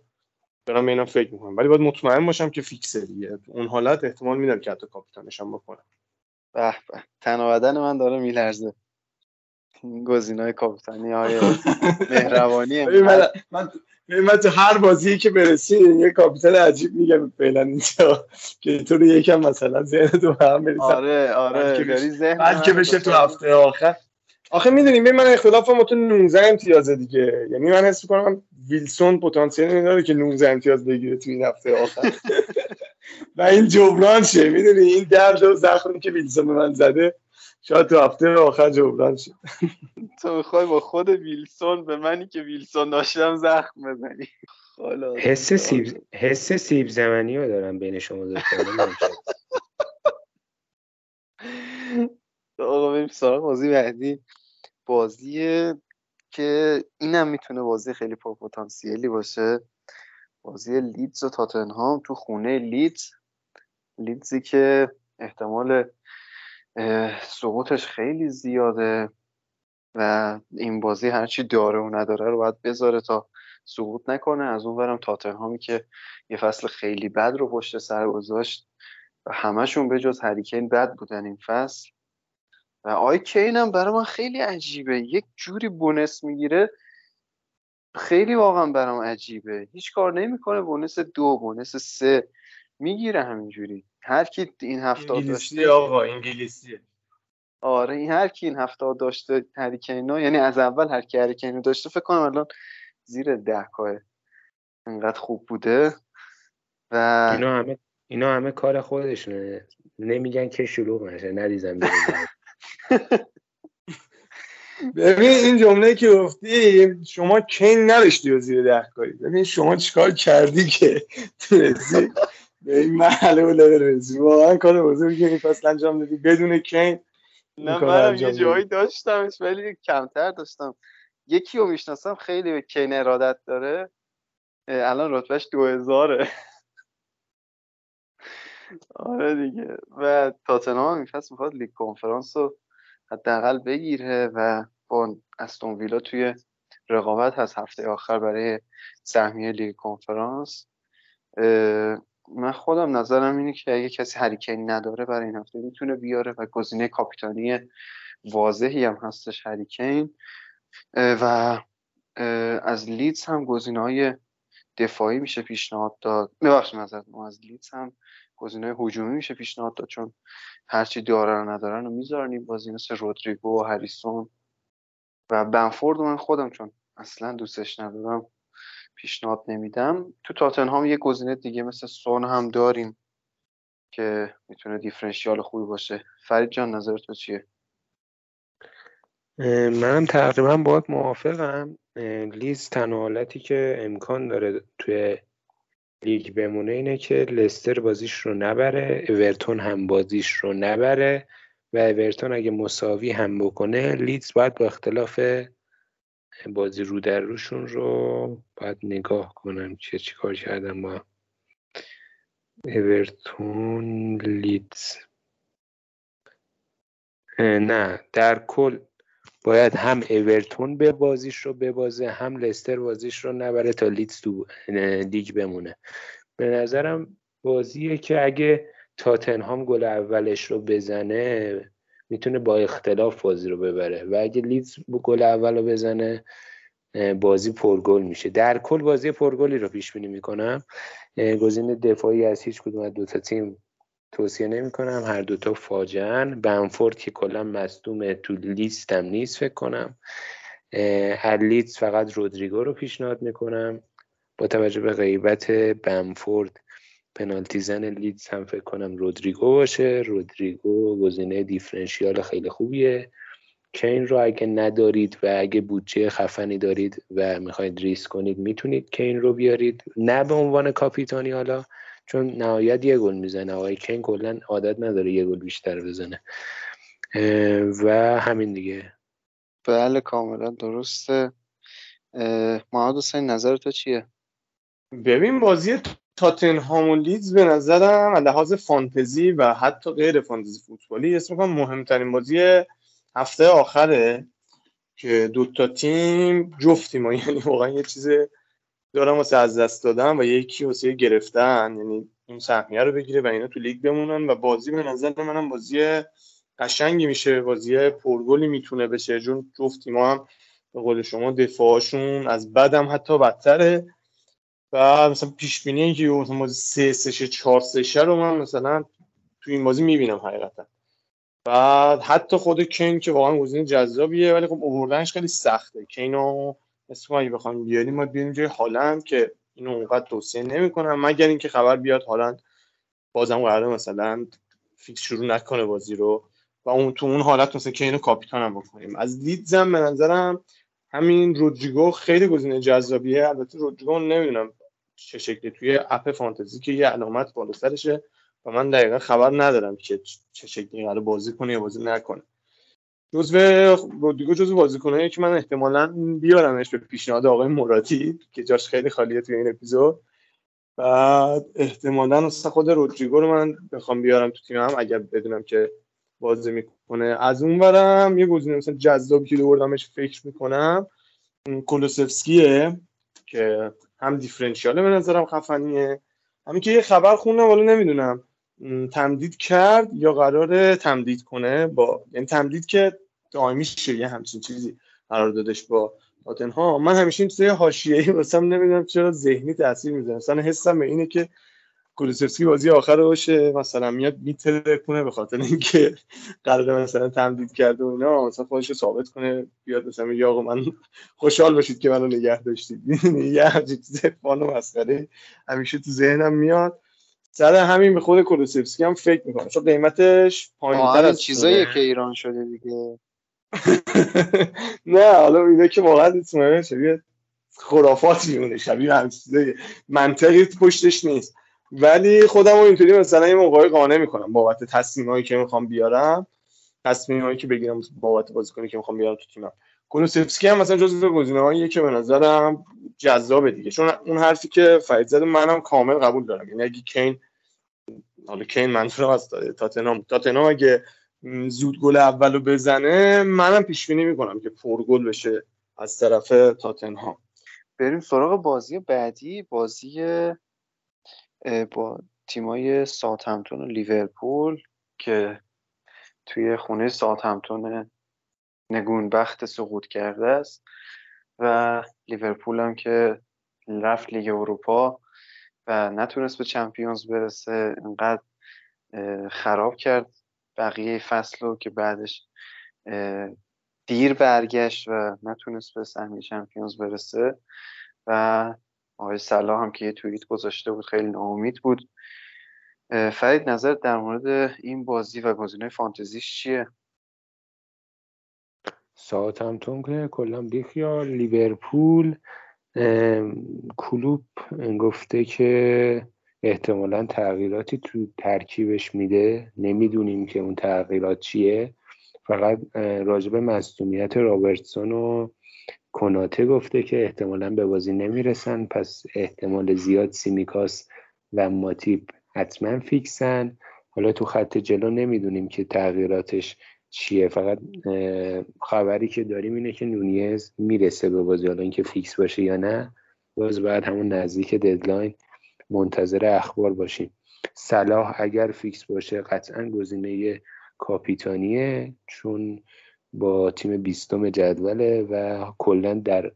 دارم به اینا فکر می‌کنم. ولی باید مطمئن باشم که فیکسه دیگه. اون حالت احتمال میدم که حتی کاپیتانش هم بکنم. به به من داره میلرزه. گزینه کاپیتانی های مهربانی من, من من تو هر بازی که برسی یه کاپیتان عجیب میگم فعلا اینجا. که تو رو یکم مثلا ذهن تو هم بریسم آره آره بعد که بشه تو هفته آخر. آخه می‌دونیم من اختلاف ما تو 19 امتیازه دیگه. یعنی من حس می‌کنم ویلسون پتانسیل داره که 19 امتیاز بگیره تو این هفته آخر. و این جبران شه می‌دونی؟ این درد و زخمی که ویلسون به من زده. شاید تو هفته آخر جبران شد. تو می‌خوای با خود ویلسون به منی که ویلسون داشتم زخم بزنی. حس سیب حس سیب زمینی رو دارم بین شما دو آقا بریم سراغ بازی بعدی. بازی که اینم می‌تونه بازی خیلی پرپتانسیلی باشه. بازی لیدز و تاتنهام تو خونه لیدز. لیدزی که احتمال سقوطش خیلی زیاده و این بازی هرچی داره و نداره رو باید بذاره تا سقوط نکنه. از اون برم تاتنهامی که یه فصل خیلی بد رو پشت سر گذاشت همشون به جز هریکین بد بودن این فصل. و آی کین هم برای من خیلی عجیبه. یک جوری بونس می‌گیره. خیلی واقعا برام عجیبه. هیچ کار نمی‌کنه. بونس دو بونس سه می‌گیره همینجوری. هر کی این هفته داشته آقا انگلیسی. آره این هر کی این هفته داشته هریکینا یعنی از اول هر کی هریکینو داشته فکر کنم الان زیر ده کاه انقدر خوب بوده. و اینا همه اینا همه کار خودشونه. نمیگن که شروع نشه ندیزم ببین این جمله که گفتی شما کین نداشتی و زیر ده کاری. ببین شما چیکار کردی که تونستی؟ به این محله برسیم واقعا کار بزرگی فصل انجام دادی بدون کین نه منم یه جایی داشتمش ولی کمتر داشتم. یکی رو می‌شناسم خیلی به کین ارادت داره. الان رتبهش دو هزاره آره دیگه. و تاتنهام این فصل می‌خواد لیگ کنفرانس رو حداقل بگیره و با استون ویلا توی رقابت هست هفته آخر برای سهمیه لیگ کنفرانس من خودم نظرم اینه که اگه کسی هریکین نداره برای این هفته می‌تونه بیاره و گزینه کاپیتانی واضحی هم هستش هریکین. و از لیدز هم گزینه های دفاعی میشه پیشنهاد داد. ببخشید نظر از لیدز هم گزینه هجومی میشه پیشنهاد داد چون هرچی دارن ندارن رو می‌ذارن. این بازی مثل رودریگو و هریسون و بنفورد من خودم چون اصلا دوستش ندارم پیشنهاد نمیدم. تو تاتنهام یه گزینه دیگه مثل سون هم داریم که می‌تونه دیفرنشیال خوبی باشه. فرید جان نظر تو چیه؟ منم تقریبا باید موافقم. لیز تنها حالتی که امکان داره توی لیگ بمونه اینه که لستر بازیش رو نبره اورتون هم بازیش رو نبره و اورتون اگه مساوی هم بکنه لیدز باید با اختلاف بازی رو در روشون رو باید نگاه کنم چه چیکار کردم با اورتون لیدز. نه در کل باید هم اورتون به بازیش رو ببازه هم لستر بازیش رو نبره تا لیدز تو لیگ بمونه. به نظرم بازیه که اگه تاتنهام گل اولش رو بزنه می‌تونه با اختلاف بازی رو ببره و اگه لیدز گل اول رو بزنه بازی پرگل میشه. در کل بازی پرگلی رو پیش بینی می‌کنم. گزینه دفاعی از هیچ کدوم از دو تا تیم توصیه نمی کنم هر دوتا فاجعن. بنفورد که کلا مصدوم تو لیستم نیست فکر کنم. لیدز فقط رودریگو رو پیشنهاد می‌کنم. با توجه به غیبت بنفورد پنالتی زن لیدز هم فکر کنم رودریگو باشه. رودریگو گزینه دیفرنشیال خیلی خوبیه. کین رو اگه ندارید و اگه بودجه خفنی دارید و می‌خواید ریس کنید می‌تونید کین رو بیارید. نه به عنوان کاپیتانی حالا چون نهایت یه گل می‌زنه. آقای کین کلا عادت نداره یه گل بیشتر بزنه. و همین دیگه. بله کاملا درسته. محمد حسین نظر تو چیه؟ ببین بازی تاتنهام و لیدز به نظرم از لحاظ فانتزی و حتی غیر فانتزی فوتبالی اسم کنم مهمترین بازی هفته آخره که دو تا تیم جفتی ما یعنی واقعا یه چیز دارم واسه از دست دادن و یکی واسه گرفتن. یعنی اون سهمیه رو بگیره و اینا تو لیگ بمونن و بازی به نظر منم بازی قشنگی میشه. بازی پرگلی می‌تونه بشه. چون جفتی ما هم به قول شما دفاعشون از بدم حتی بدتره. و مثلا پیش بینی که مثلا بازی 3 3 4 3 رو من مثلا تو این بازی می‌بینم حقیقتا. بعد حتی خود کین که واقعا گزینه جذابیه ولی خب آوردنش خیلی سخته. کینو اسم اگه بخوایم بیاریم ما بیاریم جای هالند که اینو اونقدر توصیه نمی‌کنم. مگر اینکه خبر بیاد هالند بازم قراره مثلا فیکس شروع نکنه بازی رو و اون تو اون حالت مثلا کینو کاپیتان هم بکنیم. از لیدزم به نظرم همین رودریگو خیلی گزینه جذابیه. البته رودریگو نمی‌دونم چه شکلی توی اپ فانتزی که یه علامت بالا سرشه و من دقیقا خبر ندارم که چه شکلی قرار بازی کنه یا بازی نکنه. جزو رودریگو جزو بازیکنایی که من احتمالا بیارمش به پیشنهاد آقای مراتی که جاش خیلی خالیه توی این اپیزود. بعد احتمالا خود رودریگو رو من بخوام بیارم تو تیمم اگر بدونم که بازی می‌کنه. از اون برم یه گزینه مثلا جذابی که دوردمش فکر می‌کنم کولوسفسکیه که هم دیفرنشیاله به نظرم خفنیه. همین که یه خبر خوندم ولی نمی‌دونم. تمدید کرد یا قرار تمدید کنه با یعنی تمدید که دائمی شه یه همچین چیزی قرار دادش با ها من همیشه این چیزای حاشیه‌ای واسم نمی‌دونم چرا ذهنی تاثیر می‌ذاره. مثلا حسم به اینه که کولوسفسکی بازی آخر باشه مثلا میاد کنه به خاطر اینکه قرار مثلا تمدید کرده و اینا مثلا خودش ثابت کنه بیاد مثلا یا آقا من خوشحال باشید که منو نگه داشتید. یه همچین چیز فانو مسخره همیشه تو ذهنم میاد. سر همین به خود کولوسفسکی هم فکر می‌کنم. چون قیمتش پایینتر از چیزایی که ایران شده دیگه. نه حالا اینا که واقعا شبیه خرافات میمونه. شبیه هم چیزایی. منطقی پشتش نیست. ولی خودم اینطوری مثلا یه موقعی قانع می‌کنم. بابت تصمیمایی که می‌خوام بیارم تصمیمایی که بگیرم بابت بازیکنی که می‌خوام بیارم تو تیمم. کولوسفسکی هم مثلا جزو گزینه‌هاییه که به نظرم جذابه دیگه. چون اون حرفی که فرید زد منم کامل قبول دارم. یعنی اگه کین حالا کین منظورم از تاتنهام. تاتنهام اگه زود گل اولو بزنه منم پیش بینی می‌کنم که پر گل بشه از طرف تاتنهام. بریم سراغ بازی بعدی. بازی با تیمای ساتمتون و لیورپول که توی خونه ساتمتون نگونبخت سقوط کرده است و لیورپول هم که رفت لیگ اروپا و نتونست به چمپیونز برسه انقدر خراب کرد بقیه فصل رو که بعدش دیر برگشت و نتونست به سهمی چمپیونز برسه و آقای صلاح هم که یه توییت گذاشته بود خیلی ناامید بود. فرید نظر در مورد این بازی و گزینه فانتزیش چیه؟ ساوثهمپتون که کلا بیخیال. لیورپول کلوپ گفته که احتمالا تغییراتی تو ترکیبش میده. نمی‌دونیم که اون تغییرات چیه. فقط راجب مصدومیت رابرتسون و کناته گفته که احتمالا به بازی نمی‌رسن. پس احتمال زیاد سیمیکاس و ماتیب حتما فیکسن. حالا تو خط جلو نمی‌دونیم که تغییراتش چیه. فقط خبری که داریم اینه که نونیز می‌رسه به بازی. حالا اینکه فیکس باشه یا نه باز بعد همون نزدیک deadline منتظر اخبار باشیم. صلاح اگر فیکس باشه قطعا گزینه کاپیتانیه چون با تیم بیستم جدوله و کلا در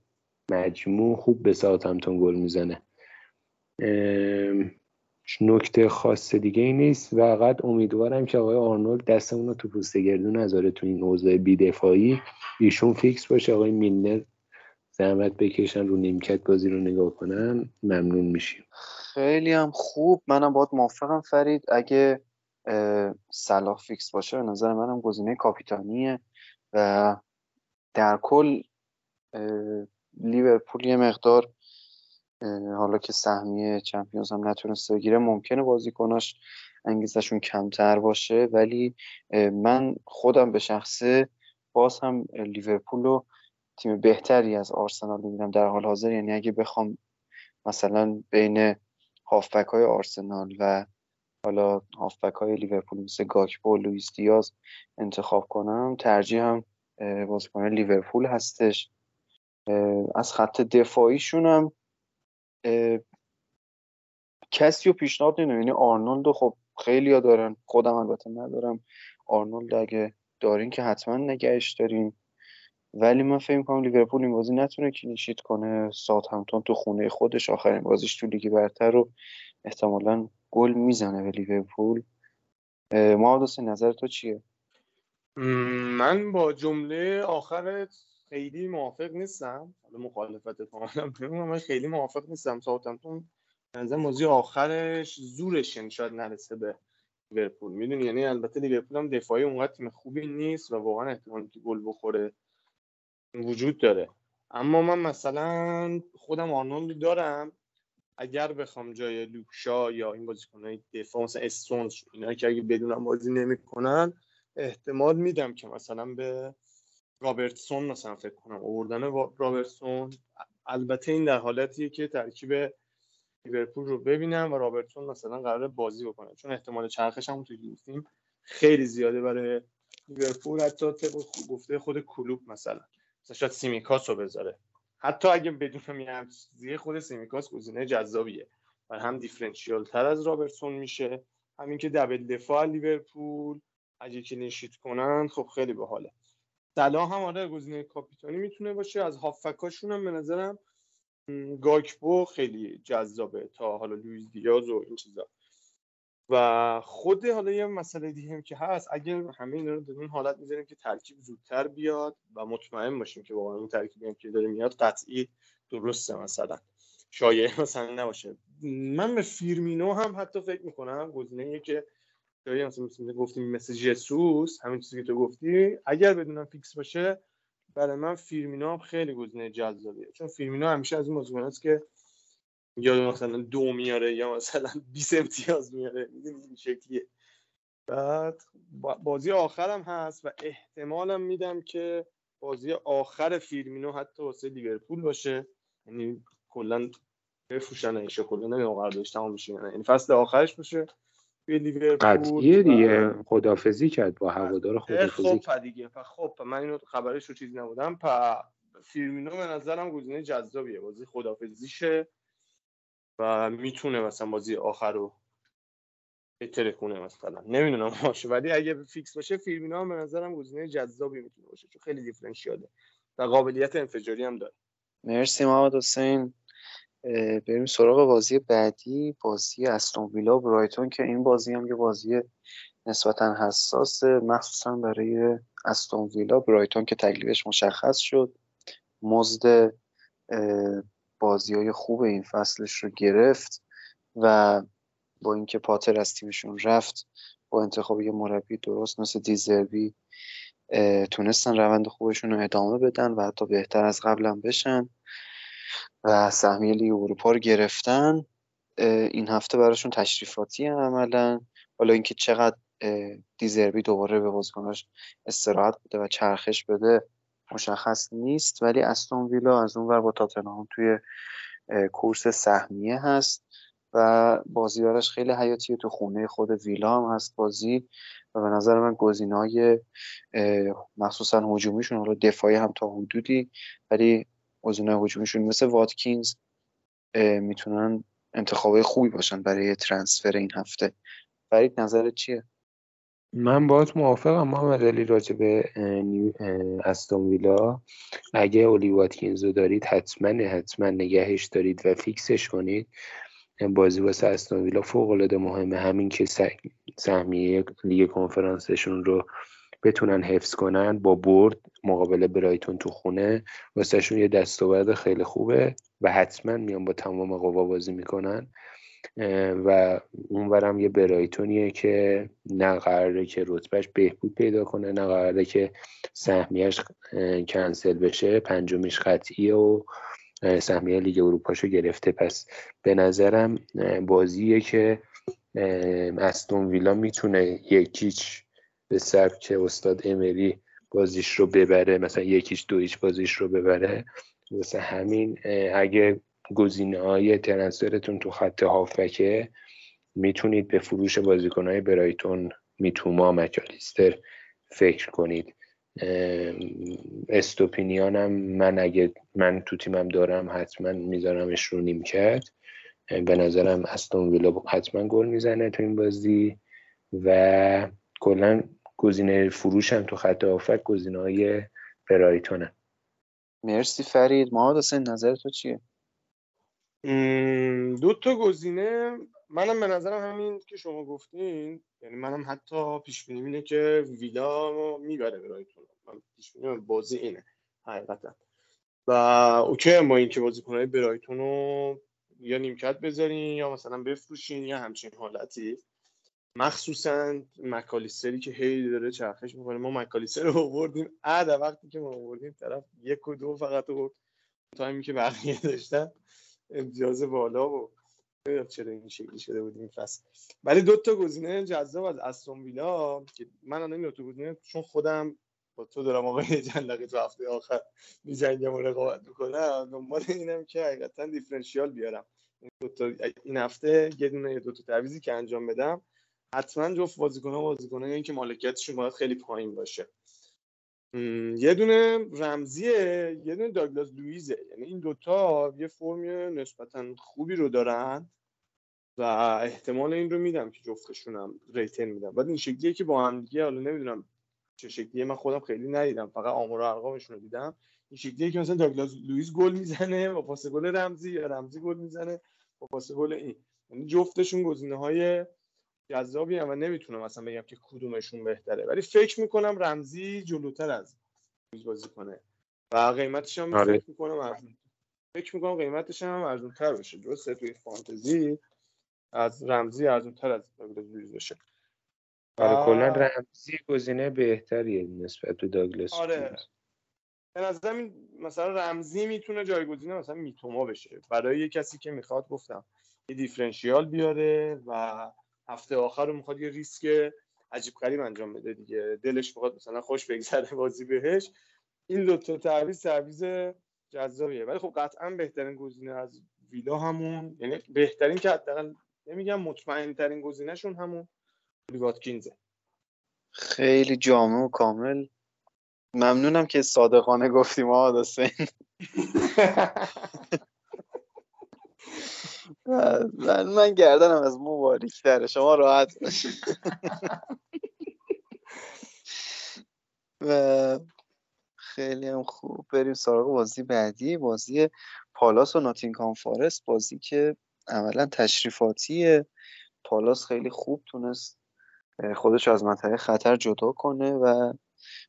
مجموع خوب به همپتون گل می‌زنه. نکته خاص دیگه ای نیست. و فقط امیدوارم که آقای آرنولد دستمون رو تو پوست گردو نذاره تو این اوضاع بیدفاعی. ایشون فیکس باشه آقای میلنر زحمت بکشن رو نیمکت بازی رو نگاه کنن. ممنون میشیم. خیلی هم خوب. منم باید موافقم فرید. اگه صلاح فیکس باشه به نظر منم گزینه کاپیتانیه. و در کل لیورپول یه مقدار حالا که سهمیه چمپیونز هم نتونسته بگیره ممکنه بازیکناش انگیزشون کمتر باشه. ولی من خودم به شخصه باز هم لیورپول رو تیم بهتری از آرسنال می‌بینم در حال حاضر. یعنی اگه بخوام مثلا بین هافبک های آرسنال و حالا هافبک های لیورپول مثل گاکپو لوئیس دیاز انتخاب کنم. ترجیح هم بازیکن لیورپول هستش. از خط دفاعیشون هم کسی رو پیشنهاد نمی‌دونم یعنی آرنولد خب خیلی ها دارن. خودم البته ندارم. آرنولد اگه دارین که حتما نگهش دارین. ولی من فکر کنم لیورپول این بازی نتونه clean sheet کنه. ساوثهمپتون تو خونه خودش آخرین بازیش تو لیگ برتر رو احتمالا گل می‌زنه به لیورپول. محمد حسین نظر تو چیه؟ من با جمله آخرت خیلی موافق نیستم. حالا مخالفت کاملا من خیلی موافق نیستم. ساوثهمپتون نظر بازی آخرش زورش شاید نرسه به لیورپول. می‌دونی؟ یعنی البته لیورپول هم دفاعی اونقدر تیم خوبی نیست و واقعا احتمال که گل بخوره وجود داره. اما من مثلا خودم آرنولد دارم. اگر بخوام جای لوکشا یا این بازیکنهای دفاع استونز اینا که اگه بدونم بازی نمی‌کنن احتمال میدم که مثلا به رابرتسون مثلا فکر کنم آوردن رابرتسون. البته این در حالتیه که ترکیب لیورپول رو ببینم و رابرتسون مثلا قرار بازی بکنه. چون احتمال چرخش هم تو گفتیم خیلی زیاده برای لیورپول. حتی گفته خود کلوپ مثلا. مثلا شاید سیمیکاس رو بذاره. حتی اگه بدونم یه چیزی خود سیمیکاس گزینه جذابیه. و هم differential تر از رابرتسون میشه. همین که double دفاع لیورپول. اگه clean sheet کنن خب خیلی باحاله. صلاح هم آره گزینه کاپیتانی می‌تونه باشه. از هافبکاشون هم به نظرم گاکبو خیلی جذابه تا حالا لویز دیاز و این چیزا. و خود حالا یه مسئله دیگه هم که هست اگر همه اینا رو در اون حالت می‌ذاریم که ترکیب زودتر بیاد و مطمئن باشیم که واقعا اون ترکیبی هم که داره میاد قطعی درسته مثلا. شایعه مثلا نباشه. من به فیرمینو هم حتی فکر می‌کنم گزینه که جایی مثلا گفتیم مثل جسوس همین چیزی که تو گفتی اگر بدونم فیکس باشه برای من فیرمینو هم خیلی گزینه جذابیه. چون فیرمینو همیشه از این که یا مثلا دو میاره یا مثلا 20 امتیاز میاره. این شکلیه. بعد بازی آخرم هست و احتمالم میدم که بازی آخر فیرمینو حتی واسه لیورپول باشه. یعنی کلا بفروشن ایشه کلا نمی‌دونم قراردادش تمام میشه یعنی فصل آخرش باشه توی لیورپول قطعیه دیگه. خدافظی کرد با هوادار خدافظی خب دیگه. خب من اینو خبرش رو چیزی نبودم. پ فیرمینو به نظرم گزینه جذابیه. بازی خدافظیشه. و می‌تونه مثلا بازی آخر رو کنه مثلا. نمی‌دونم باشه ولی اگه فیکس باشه فیرمینو هم به نظرم گزینه جذابی می‌تونه باشه چون خیلی differential ه و قابلیت انفجاری هم داره. مرسی محمد حسین. بریم سراغ بازی بعدی بازی استون ویلا برایتون که این بازی هم یه بازی نسبتا حساس مخصوصا برای استون ویلا. برایتون که تکلیفش مشخص شد. مزد بازی های خوب این فصلش رو گرفت و با اینکه پاتر از تیمشون رفت با انتخاب یه مربی درست مثل دیزربی تونستن روند خوبشون رو ادامه بدن و حتی بهتر از قبلا بشن و سهمیه لیگ اروپا رو گرفتن. این هفته براشون تشریفاتی عملا. حالا اینکه چقدر دیزربی دوباره به بازیکناش استراحت بده و چرخش بده مشخص نیست ولی استون ویلا از اون ور با تاتنهام توی کورس سهمیه هست و بازی براش خیلی حیاتیه. تو خونه خود ویلا هم هست بازی و به نظر من های مخصوصا هجومیشون حالا دفاعی هم تا حدودی ولی گزینه‌های هجومیشون مثل واتکینز می‌تونن انتخابای خوبی باشن برای ترانسفر این هفته. فرید نظرت چیه؟ من باید موافقم محمد علی راجع به استون ویلا. اگه اولی واتکینز رو دارید حتما حتما نگهش دارید و فیکسش کنید. بازی واسه استون ویلا فوق العاده مهمه. همین که سهمیه لیگ کنفرانسشون رو بتونن حفظ کنن با برد مقابل برایتون تو خونه واسهشون یه دستاورد خیلی خوبه و حتما میان با تمام قوا بازی می‌کنن. و اونورم یه برایتونیه که نه قراره که رتبهش بهبود پیدا کنه نه قراره که سهمیهش کنسل بشه. پنجمیش قطعیه و سهمیه لیگ اروپاشو گرفته. پس به نظرم بازیه که استون ویلا می‌تونه یکیچ به سبک استاد امری بازیش رو ببره مثلا یکیش دو ایچ بازیش رو ببره. واسه همین اگه گزینه های ترنسفرتون تو خط هافکه می‌تونید به فروش بازیکن های برایتون میتوما مکالیستر فکر کنید. استوپینیانم من اگه من تو تیمم دارم حتما میذارمش رو نیم کرد به نظرم استون ویلا حتما گل می‌زنه تو این بازی و کلا گزینه فروش تو خط آفک گزینه های برایتونه. مرسی فرید. محمد حسین نظر تو چیه؟ دو تا گزینه. منم به نظرم همین که شما گفتین یعنی منم حتی پیش بینی اینه که ویلا می‌بره برایتون من پیش بازی اینه حقیقتا. و اوکی ما اینکه بازیکنهای برایتون رو یا نیمکت بذارین یا مثلا بفروشین یا همچین حالتی. مخصوصا مکالیستری که هی داره چرخش می‌کنه. ما مکالیستر رو آوردیم. عد وقتی که ما آوردیم طرف یک و دو فقط آورد تایمی که بقیه داشتن. امتیاز بالا و چرا این شکلی شده بود این فصل. ولی دو تا گزینه جذاب از استون ویلا که من الان این تا گزینه چون خودم با تو دارم آقای جندقی تو هفته آخر میجنگم و رقابت می‌کنم. دنبال اینم که حقیقتا دیفرنشیال بیارم. این هفته یه دونه دو تا تعویزی که انجام بدم حتما جفت بازیکن ها بازیکن این که مالکیتشون باید خیلی پایین باشه. یه دونه رمزیه یه دونه داگلاس لویزه یعنی این دوتا یه فرمی نسبتا خوبی رو دارن و احتمال این رو میدم که جفتشونم ریتن میدم. بعد این شکلیه که با هم دیگه حالا نمی‌دونم چه شکلیه من خودم خیلی ندیدم. فقط آمار و ارقامشون رو دیدم. این شکلیه که مثلا داگلاس لوئیس گل می‌زنه با پاس گل رمزی یا رمزی گل می‌زنه با پاس گل این. یعنی جفتشون گزینه های جذابی هم و نمی‌تونم مثلا بگم که کدومشون بهتره. ولی فکر می‌کنم رمزی جلوتر از لوئیس بازی کنه. و قیمتش هم آره. فکر می‌کنم ارزون فکر می‌کنم قیمتش هم ارزون تر بشه. درسته توی فانتزی از رمزی ارزون تر از لوئیس بشه. آره کلا رمزی گزینه بهتریه نسبت به داگلاس آره. به نظرم این مثلا رمزی می‌تونه جایگزین مثلا میتوما بشه. برای یه کسی که می‌خواد گفتم یه دیفرنشیال بیاره و هفته آخر رو می‌خواد یه ریسک عجیب غریب انجام بده دیگه. دلش می‌خواد مثلا خوش بگذره بازی بهش. این دو تا تعویض تعویض جذابیه. ولی خب قطعا بهترین گزینه از ویلا همون. یعنی بهترین که حداقل نمیگم مطمئن ترین گزینهشون همون واتکینزه. خیلی جامع و کامل. ممنونم که صادقانه گفتیم آقا حسین. من من گردنم از مو باریک تره. شما راحت و خیلی هم خوب. بریم سراغ بازی بعدی. بازی پالاس و ناتینگهام فارست. بازی که عملا تشریفاتیه. پالاس خیلی خوب تونست خودش از منطقه خطر جدا کنه و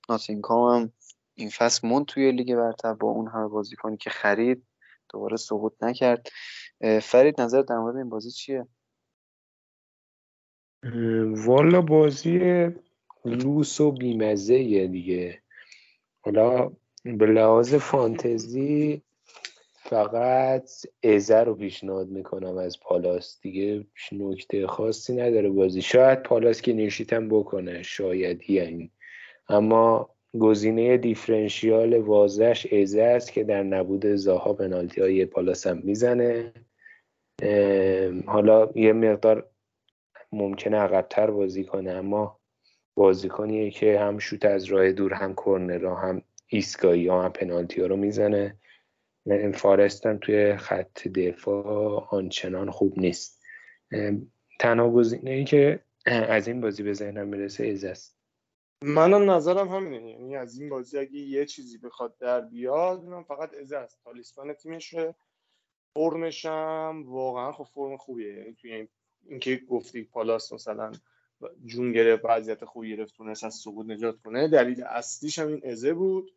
ناتینگهام هم این فصل موند توی لیگ برتر با اون همه بازیکنی که خرید دوباره سقوط نکرد. فرید نظر در مورد این بازی چیه؟ والا بازی لوس و بیمزه دیگه. حالا به لحاظ فانتزی فقط ازه رو پیشنهاد می‌کنم از پالاس. دیگه نکته خاصی نداره بازی. شاید پالاس که نیشیتم بکنه. شاید یعنی اما گزینه دیفرنشیال واضحش ازه است که در نبود زاها پنالتی های پالاس هم می‌زنه. حالا یه مقدار ممکنه عقبتر بازی کنه اما بازیکنیه که هم شوت از راه دور هم کرنر هم ایستگاهی ها هم پنالتی ها رو می‌زنه. فارست هم توی خط دفاع آنچنان خوب نیست. تنها گزینه ای که از این بازی به ذهنم می‌رسه ایز است. منم نظرم همینه. یعنی از این بازی اگه یه چیزی بخواد در بیاد من فقط ازه است. تالیسمان تیمشه. فرمش هم واقعا خب فرم خوبیه. یعنی توی اینکه گفتی پالاس مثلا جون گرفت وضعیت خوبی گرفت تونست از سقوط نجات کنه. دلیل اصلیش هم این ازه بود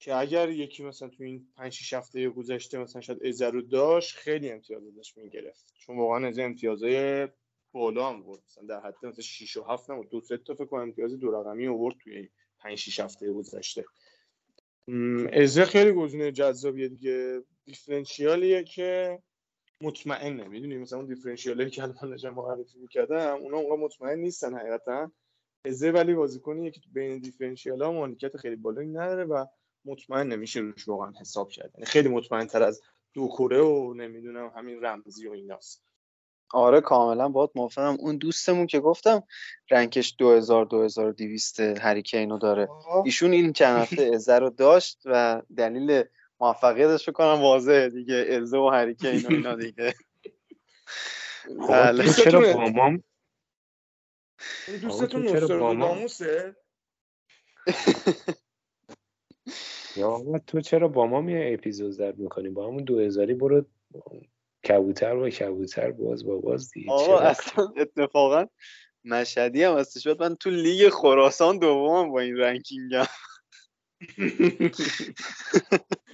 که اگر یکی مثلا تو این 5 6 هفته گذشته مثلا شاید ازه رو داشت خیلی امتیاز ازش می‌گرفت. چون واقعا ازه امتیازهای بالا هم بود. مثلا در حد مثلا 6 و 7 نمود دو سه تا فکر کنم امتیاز دو رقمی آورد توی 5 6 هفته گذشته. ازه خیلی گزینه جذابیه دیگه. دیفرنشیالیه که مطمئنه. می‌دونی؟ مثلا اون دیفرنشیالی که الان داشتم معرفی می‌کردم اونا اونقدر مطمئن نیستن حقیقتا. ازه ولی بازیکنیه که بین دیفرنشیال ها مالکیت خیلی بالایی نداره و مطمئن نمیشه روش واقعا حساب کرد یعنی خیلی مطمئن تر از دو کره و نمی‌دونم همین رمزی و ایناست. آره کاملا باید موافقم. اون دوستمون که گفتم رنکش 2000 2200 هریکینو داره. ایشون این چند هفته ازه رو داشت و دلیل موفقیتش کنم واضحه دیگه. ازه و هریکین و اینا دیگه. بله. چرا بامام دوستتون نوستراداموسه یا تو چرا با ما یه اپیزود زد می‌کنی؟ با همون دو هزاری برو کبوتر با کبوتر باز با باز دیگه. آقا اصلا اتفاقا مشهدی هم هستی. شد من تو لیگ خراسان دومم با این رنکینگم.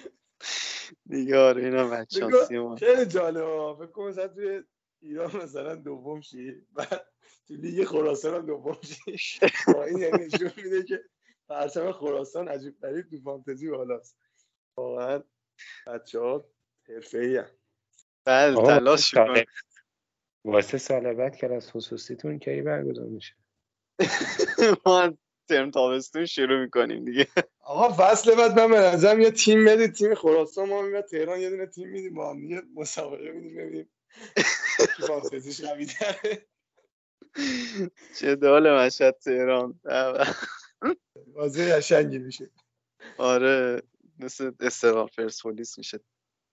دیگه آره اینا بچانسی ما خیلی جالبه فکر کنم مثلا توی ایران مثلا دوم شی بعد تو لیگ خراسان هم دوم شی. با این یعنی نشون میده که پرچم خراسان عجیب غریب تو فانتزی بالاست. واقعا بچه ها حرفه ای بله تلاش شد واسه سال بعد کلاس خصوصیتون کی برگزار میشه؟ ما ترم تابستون شروع می‌کنیم دیگه. آقا فصل بعد من به نظرم یه تیم بدید تیم خراسان ما میاد تهران یه دونه تیم میدیم با هم دیگه مسابقه میدیم ببینیم فانتزیش قوی چه دال مشهد تهران. بازی قشنگی میشه. آره مثل استقلال پرسپولیس میشه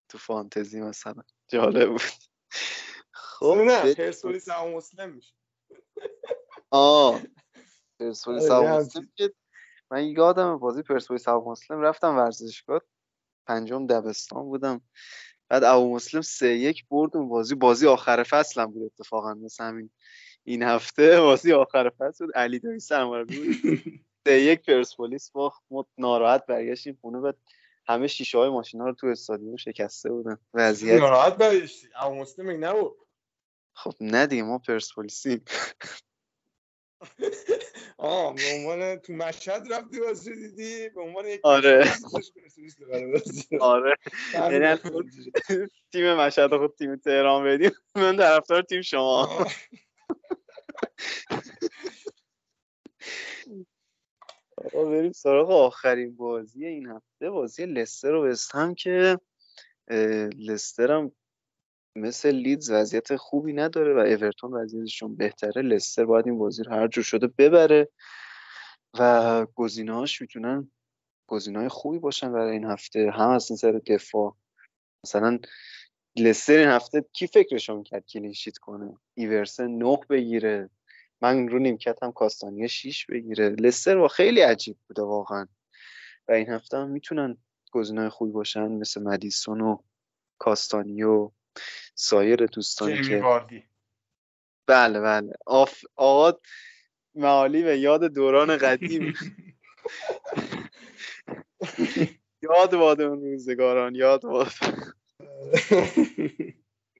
تو فانتزی مثلا. جالب بود. خب نه پرسپولیس هم مسلم میشه. آه. پرسپولیس هم مسلم که من یادم بازی پرسپولیس هم مسلم رفتم ورزشگاه. پنجم دبستان بودم. بعد ابو مسلم سه یک برد اون بازی. بازی آخر فصل هم بود اتفاقا. مثل همین این هفته بازی آخر فصل بود. علی دایی سرمربی بود. سه یک پرسپولیس باخت. ما ناراحت برگشتیم خونه. بعد همه شیشه های ماشینا رو تو استادیوم شکسته بودن. وضعیت ناراحت برگشتی. ابو مسلم این نبود؟ خب نه دیگه ما پرسپولیسیم. آه به عنوان تو مشهد رفتی بازی دیدی؟ به عنوان یک آره. آره. همین یعنی تیم مشهد خود تیم تهران بدیم. من طرفدار تیم شما. آقا بریم سراغ آخرین بازی این هفته. بازی لستر و وستهم که لستر هم مثل لیدز وضعیت خوبی نداره و اورتون وضعیتشون بهتره لستر باید این بازی رو هر جور شده ببره و گزینه‌هاش می‌تونن گزینه‌های خوبی باشن برای این هفته. هم از نظر دفاع. مثلا لستر این هفته کی فکرشو می‌کرد کلینشیت کنه؟ ایورسن نه بگیره. من رو نیمکت هم کاستانیه 6 بگیره. لستر با خیلی عجیب بوده واقعا. و این هفته هم می‌تونن گزینه‌های خوبی باشن. مثل مدیسون و کاستانی و سایر دوستانی که بله بله. آف... آقا معالی به یاد دوران قدیم. یاد باد اون روزگاران یاد باد.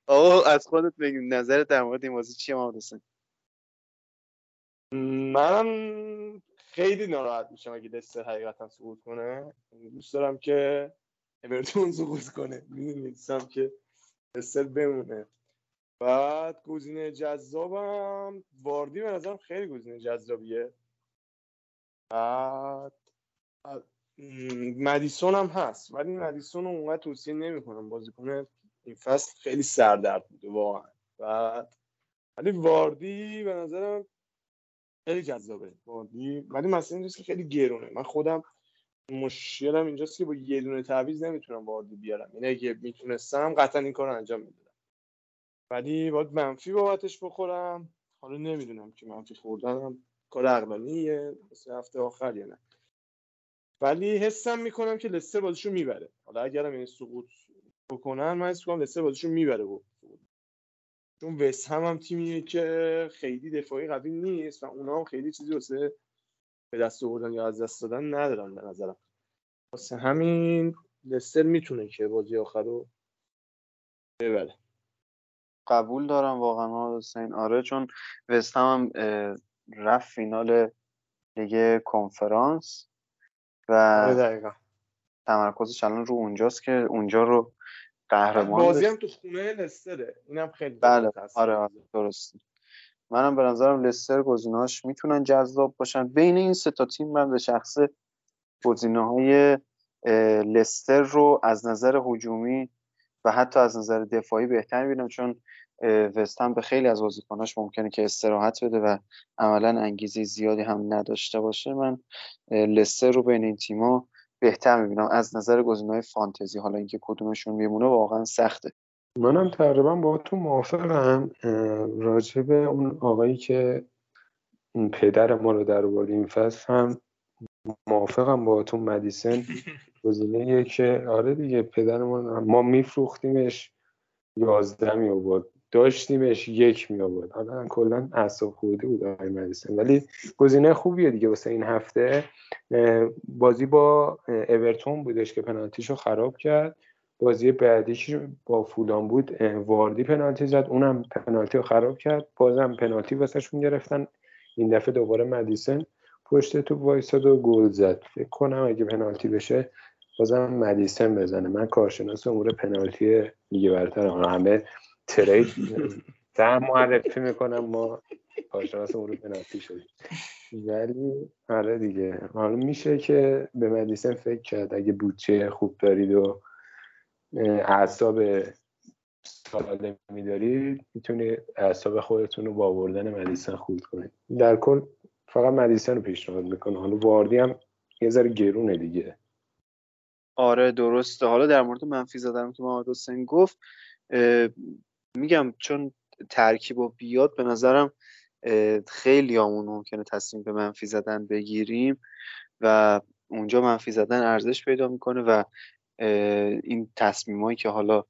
آقا از خودت بگیم نظرت در مورد این بازی چیه محمد حسین منم خیلی ناراحت میشم اگه لستر حقیقتا سقوط کنه. دوست دارم که اورتون سقوط کنه. می‌دونی دوستم که لستر بمونه. بعد گزینه جذابم. واردی به نظرم خیلی گزینه جذابیه. بعد مدیسون هم هست ولی مدیسون رو اونقدر توصیه نمی‌کنم. بازیکن این فصل خیلی سردرد بوده واقعا. بعد ولی واردی به نظرم خیلی جذابه. واردی ولی مثلا اینجاست که خیلی گرونه. من خودم مشکلم اینجاست که با یه دونه تعویض نمی‌تونم واردی بیارم. یعنی اگه می‌تونستم قطعا این کار انجام می‌دادم ولی باید منفی بابتش بخورم. حالا نمی‌دونم که منفی خوردنم کار عقلانیه مثل هفته آخر یا نه. ولی حسم می‌کنم که لستر بازیشو می‌بره. حالا اگرم این سقوط بکنن من حس می‌کنم لستر بازیشو می‌بره بود چون وست هم هم تیمیه که خیلی دفاعی قوی نیست و اونا هم خیلی چیزی واسه به دست آوردن یا از دست دادن ندارن به نظرم. واسه همین لستر می‌تونه که بازی آخر رو ببره. قبول دارم واقعا حسین. آره چون وست هم رفت فینال لیگ کنفرانس و آره دقیقا. تمرکزش الان رو اونجاست که اونجا رو قهرمان بازی. هم تو خونه لستره. اینم خیلی بله آره آره درسته. منم به نظرم لستر گزینه‌هاش می‌تونن جذاب باشن. بین این سه تا تیم من به شخص گزینه‌های اه، لستر رو از نظر هجومی و حتی از نظر دفاعی بهتر می‌بینم چون اه، وست هم به خیلی از بازیکناش ممکنه که استراحت بده و عملا انگیزه زیادی هم نداشته باشه. من لستر رو بین این تیما بهتر می‌بینم. از نظر گزینه‌های فانتزی حالا اینکه کدومشون میمونه واقعا سخته. منم تقریبا با تو موافقم به اون آقایی که اون پدر ما رو در این فصل هم موافقم با تو مدیسن. گزینه که آره دیگه پدرمون ما میفروختیمش یازده می آورد داشتیمش یک می آورد حالا کلا اعصاب خورده بود آقای مدیسن ولی گزینه خوبیه دیگه واسه این هفته. بازی با اورتون بودش که پنالتیشو خراب کرد. بازی بعدیش با فولان بود واردی پنالتی زد اونم پنالتی رو خراب کرد. بازم پنالتی واسهشون گرفتن. این دفعه دوباره مدیسن پشت تو وایساد و گل زد. فکر کنم اگه پنالتی بشه بازم مدیسن بزنه. من کارشناس امور پنالتی لیگ برترم همه ترید سهم معرفی می‌کنم ما کارشناس امور پنالتی شدیم. ولی آره دیگه. حالا میشه که به مدیسن فکر کرد. اگه بودجه خوب دارید و اعصاب سالمی دارید می‌تونید اعصاب خودتون رو با آوردن مدیسن خود کنید در کل فقط مدیسن رو پیشنهاد می‌کنه حالا واردی هم یه ذره گرونه دیگه. آره درسته. حالا در مورد منفی زدن که محمد حسین گفت میگم چون ترکیب و بیاد به نظرم خیلی همون ممکنه تصمیم به منفی زدن بگیریم و اونجا منفی زدن ارزش پیدا می‌کنه و این تصمیمایی که حالا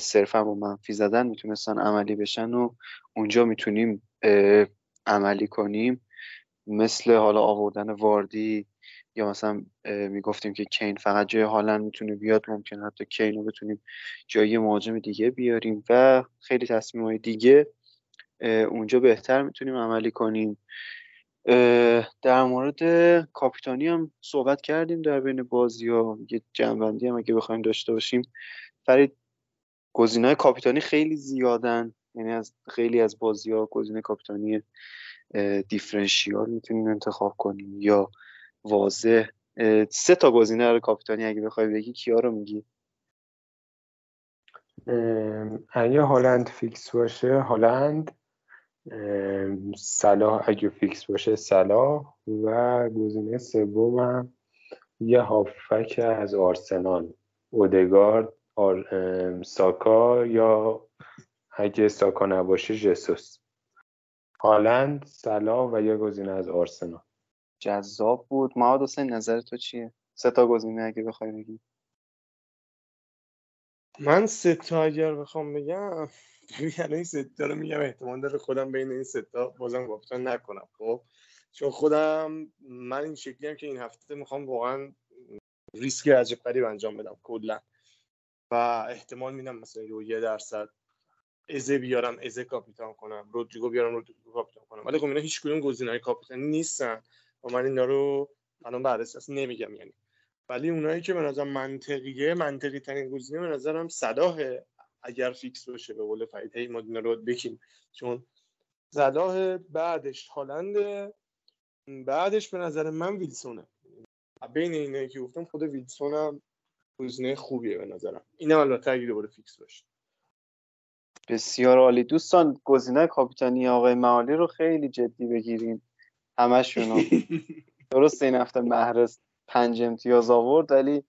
صرفا با منفی زدن می‌تونستن عملی بشن و اونجا می‌تونیم عملی کنیم. مثل حالا آوردن واردی یا مثلا می‌گفتیم که کین فقط جای هالند می‌تونه بیاد ممکن حتی کین رو بتونیم جای مهاجم دیگه بیاریم و خیلی تصمیم های دیگه اونجا بهتر می‌تونیم عملی کنیم. در مورد کاپیتانی هم صحبت کردیم در بین بازی ها یه جنبندی هم اگه بخوایم داشته باشیم. فرید گزینه کاپیتانی خیلی زیادن. یعنی از خیلی از بازی ها گزینه کاپیتانی differential می‌تونیم انتخاب کنیم یا واضح. سه تا گزینه رو کاپیتانی اگه بخوای بگی کیا رو میگی؟ اگه هالند فیکس باشه هالند. صلاح اگه فیکس باشه صلاح و گزینه سومم یه هافبک از آرسنال. اودگارد آر... ساکا یا اگه ساکا نباشه جسوس. هالند صلاح و یه گزینه از آرسنال. جذاب بود. محمد حسین نظر تو چیه؟ سه تا گزینه اگه بخوای بگی. من سه تا اگر بخوام بگم یعنی این سه تا رو میگم احتمال داره خودم بین این سه تا بازم گفتن نکنم. خب چون خودم من این شکلی هم که این هفته می‌خوام واقعا ریسک عجب غریب انجام بدم کلا. و احتمال میدم مثلا یه درصد ازه بیارم ازه کاپیتان کنم رودریگو بیارم رودریگو کاپیتان کنم. ولی خب اینا هیچ کدوم گزینه‌های کاپیتانی نیستن و من اینا رو الان از نمیگم یعنی. ولی اونایی که به نظر منطقیه منطقی ترین گزینه به نظرم صلاح اگر فیکس باشه به قول فرید هی ما رو بکیم. چون صلاح بعدش هالند بعدش به نظر من ویلسونه. بین اینایی که گفتم خود ویلسون هم گزینه خوبیه به نظرم. اینم البته اگه دوباره فیکس باشه. بسیار عالی. دوستان گزینه کاپیتانی آقای معالی رو خیلی جدی بگیریم همشونو درست این هفته محرز پنج امتیاز آورد ولی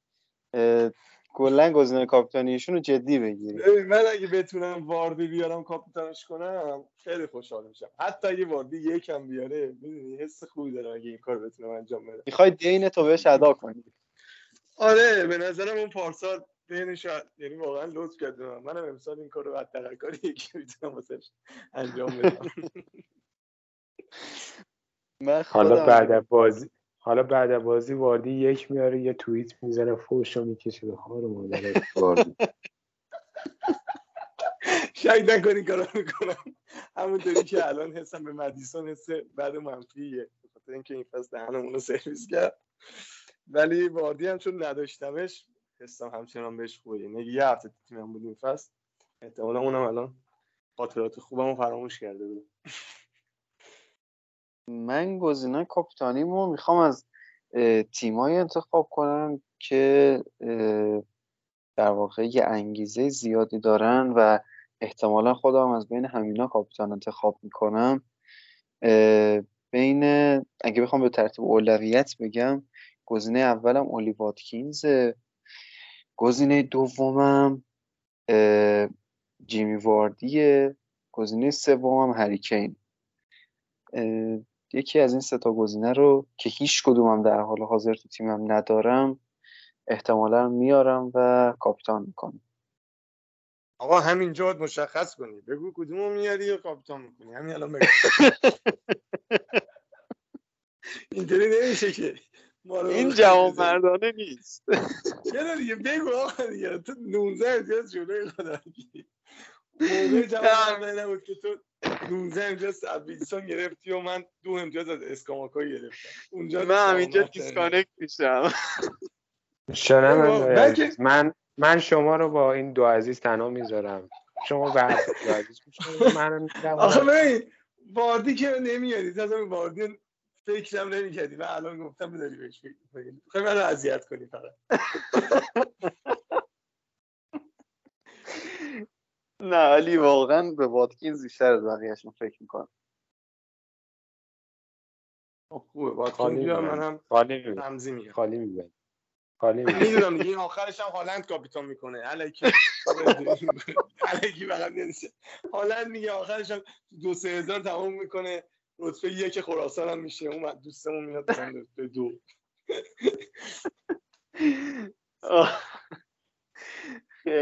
کلا گزینه کاپیتانیشون رو جدی بگیریم من اگه بتونم واردی بیارم کاپیتانش کنم خیلی خوشحال میشم. حتی اگه واردی یکم بیاره می‌دونی حس خوبی دارم اگه این کار بتونم انجام بدم. می‌خوای دین تو بهش ادا کنی. آره به نظرم اون پارسال دینش یعنی واقعا لطف کرد منم امسال این کارو حداقل کاری یکی می‌تونم واسش انجام بدم. حالا بعد بازی حالا بعد بازی واردی یک میاره یه توییت می‌زنه فوش رو می‌کشه. به خار مادر واردی. شاید نکنی کارو می‌کنم. همونطوری که الان حسم به مدیسون حس بعد منفیه. بخاطر اینکه این فصل دهنمون رو سرویس کرد. ولی واردی هم چون نداشتمش حسم همچنان بهش خوبه. یعنی یه هفته تیمم بود این فصل. احتمالا اونم الان خاطرات خوبم فراموش کرده بود. من گزینه کاپیتانیمو می‌خوام از تیمایی انتخاب کنم که در واقع یه انگیزه زیادی دارن و احتمالا خودم از بین همینا کاپیتان انتخاب می‌کنم. بین اگه بخوام به ترتیب اولویت بگم گزینه اولم اولی واتکینز گزینه دومم جیمی واردیه گزینه سومم هریکین. یکی از این ستا گزینه رو که هیچ کدومم در حال حاضر تو تیمم ندارم احتمالا میارم و کاپیتان می‌کنم. آقا همینجا مشخص کنی. بگو کدومو میاری یا کاپیتان می‌کنی؟ همین الان بگو. اینطوری نمیشه که. این جواب مردانه نیست. چرا دیگه؟ بگو آقا دیگه. تو 19 امتیاز جلوی خدا. موقع جواب نبود که تو 19 امتیاز از گرفتی و من دو امتیاز از اسکاماکا گرفتم. اونجا من همینجا disconnect میشم. شنم من من شما رو با این دو عزیز تنها می‌ذارم. شما به دو عزیز من آخه ببین واردی که نمیادی تازه واردی فکرم نمی‌کردی. و الان گفتم بداری بهش فکر خیلی من اذیت کنی فقط. نه علی واقعا به واتکینز بیشتر از بقیهشون فکر می‌کنم. خب خوبه. واتکینز من هم رمزی میگم. خالی میگم خالی می‌دونم دیگه این آخرش هم هالند کاپیتان می‌کنه. الکی الکی فقط هالند میگه آخرش هم دو سه هزار تمام می‌کنه. رتبه یک خراسان هم میشه. اون دوستمون میاد به دو.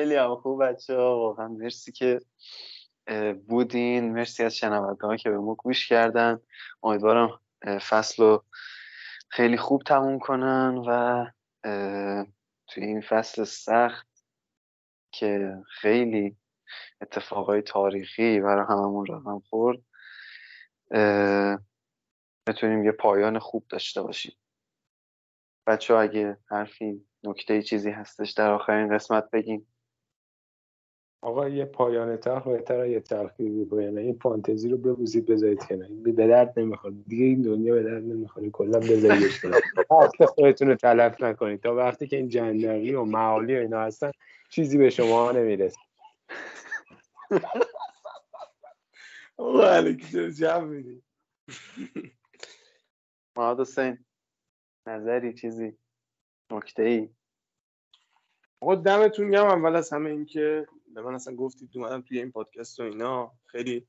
خیلی هم خوب بچه ها واقعا. مرسی که بودین. مرسی از شنونده که به ما گوش کردن. امیدوارم فصل رو خیلی خوب تموم کنن و توی این فصل سخت که خیلی اتفاقای تاریخی برای هممون رقم خورد بتونیم یه پایان خوب داشته باشیم. بچه اگه حرفی نکته چیزی هستش در آخرین قسمت بگیم آقا یه پایان تلخ بهتر یه تلخی پایان این فانتزی رو ببوزید بذارید کنار. این به درد نمی‌خواد دیگه این دنیا به درد نمی‌خوره. کلا بذاریدش کنار. وقت خودتون رو تلف نکنید. تا وقتی که این جندقی و معالی و اینا هستن چیزی به شما نمی‌رسه. آقا علیکی جمع میدی؟ محمد حسین نظری چیزی؟ نکته ای آقا دمتون گم اول از همه این که به من اصلا گفتید اومدم توی این پادکست و اینا. خیلی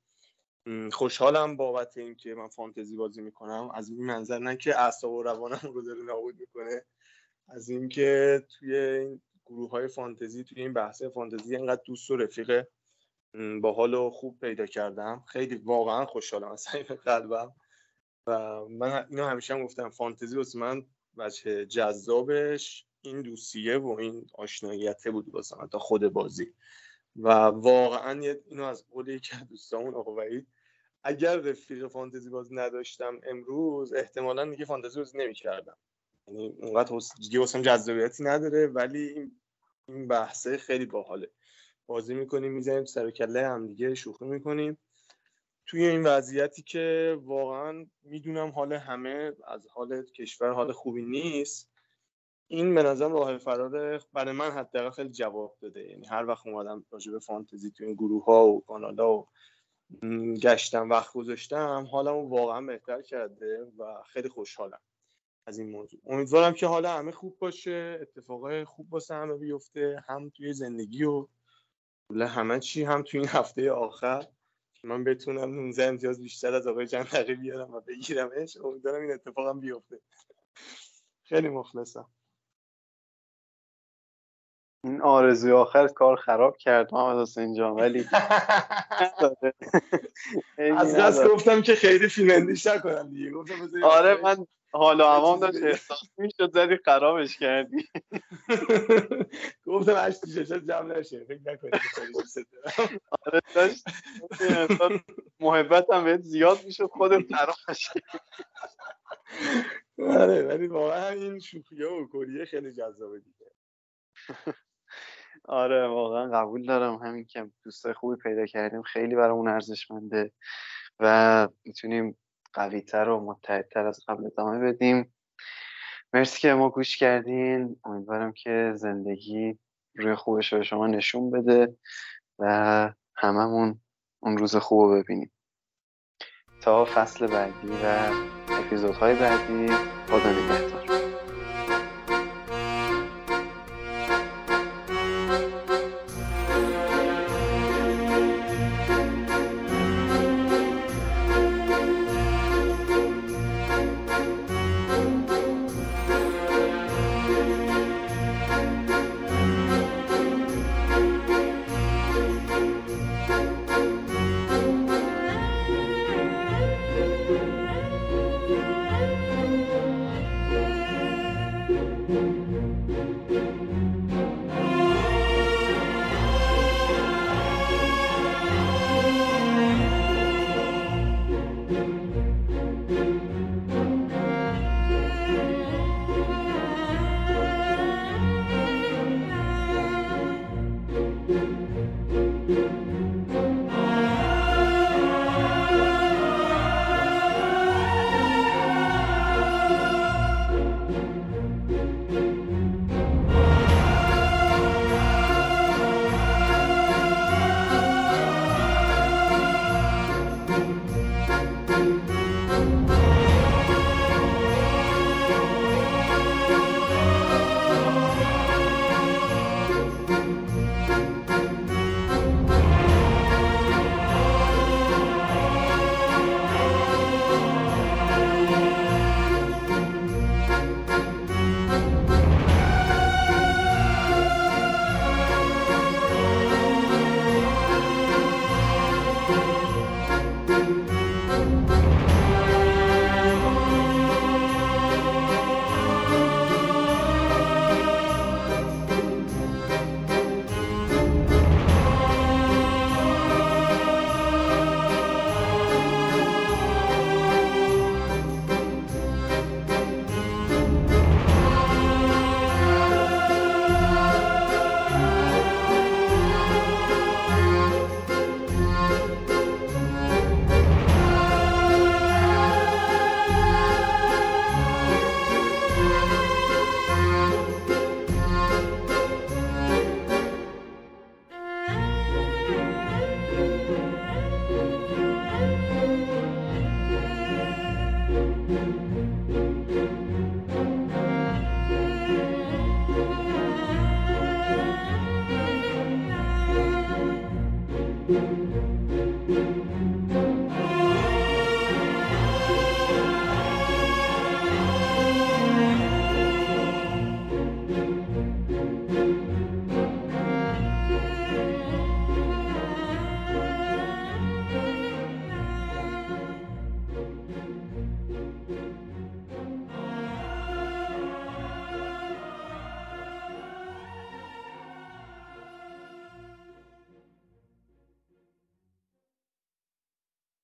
خوشحالم بابت اینکه من فانتزی بازی می‌کنم. از این منظر نه که اعصاب و روانم رو داره نابود می‌کنه از اینکه توی این گروه های فانتزی توی این بحث فانتزی اینقدر دوست و رفیق با حال و خوب پیدا کردم. خیلی واقعا خوشحالم از این قلبم. و من اینو همیشه هم گفتم فانتزی واسه من وجه جذابش این دوستیه و این آشناییته بود واسه تا خود بازی. و واقعا اینو از قول یکی از دوستامون آقا وحید اگر رفیق فانتزی باز نداشتم امروز احتمالا دیگه فانتزی بازی نمی‌کردم. یعنی اونقدر دیگه واسم جذابیتی نداره ولی این این بحثه خیلی باحاله. بازی می‌کنیم می‌زنیم سر کله هم دیگه شوخی می‌کنیم. توی این وضعیتی که واقعا می‌دونم حال همه از حال کشور حال خوبی نیست. این به نظرم راه فرار برای من حداقل خیلی جواب داده. یعنی هر وقت اومدم راجع به فانتزی تو این گروه ها و کانال و گشتم وقت گذاشتم حالم واقعا بهتر کرده و خیلی خوشحالم از این موضوع. امیدوارم که حالا همه خوب باشه اتفاقای خوب واسه همه بیفته هم توی زندگی و همه چی هم توی این هفته آخر. من بتونم 19 امتیاز بیشتر از آقای جندقی بیارم و بگیرمش. امیدوارم این اتفاقم بیفته. خیلی مخلصم. این آرزوی آخر کار خراب کرد محمد حسین جان ولی از دست گفتم که خیلی فیلندیش نکنم دیگه. گفتم آره من حالا هوام داشت احساس می‌شد زدی خرابش کردی. گفتم هشت ششت جمع نشه. فکر نکنید آره داشت. محبت هم بهت زیاد می‌شد خودت خرابش آره ولی واقعا این شوخیه و کلیه خیلی جذابه دیگه. آره واقعا قبول دارم. همین که دوست خوبی پیدا کردیم خیلی برامون ارزشمنده و می‌تونیم قویتر و متحدتر از قبل ادامه بدیم. مرسی که ما گوش کردین. امیدوارم که زندگی روی خوبش رو شما نشون بده و هممون اون روز خوب رو ببینیم. تا فصل بعدی و اپیزودهای بعدی خدا نگهدار.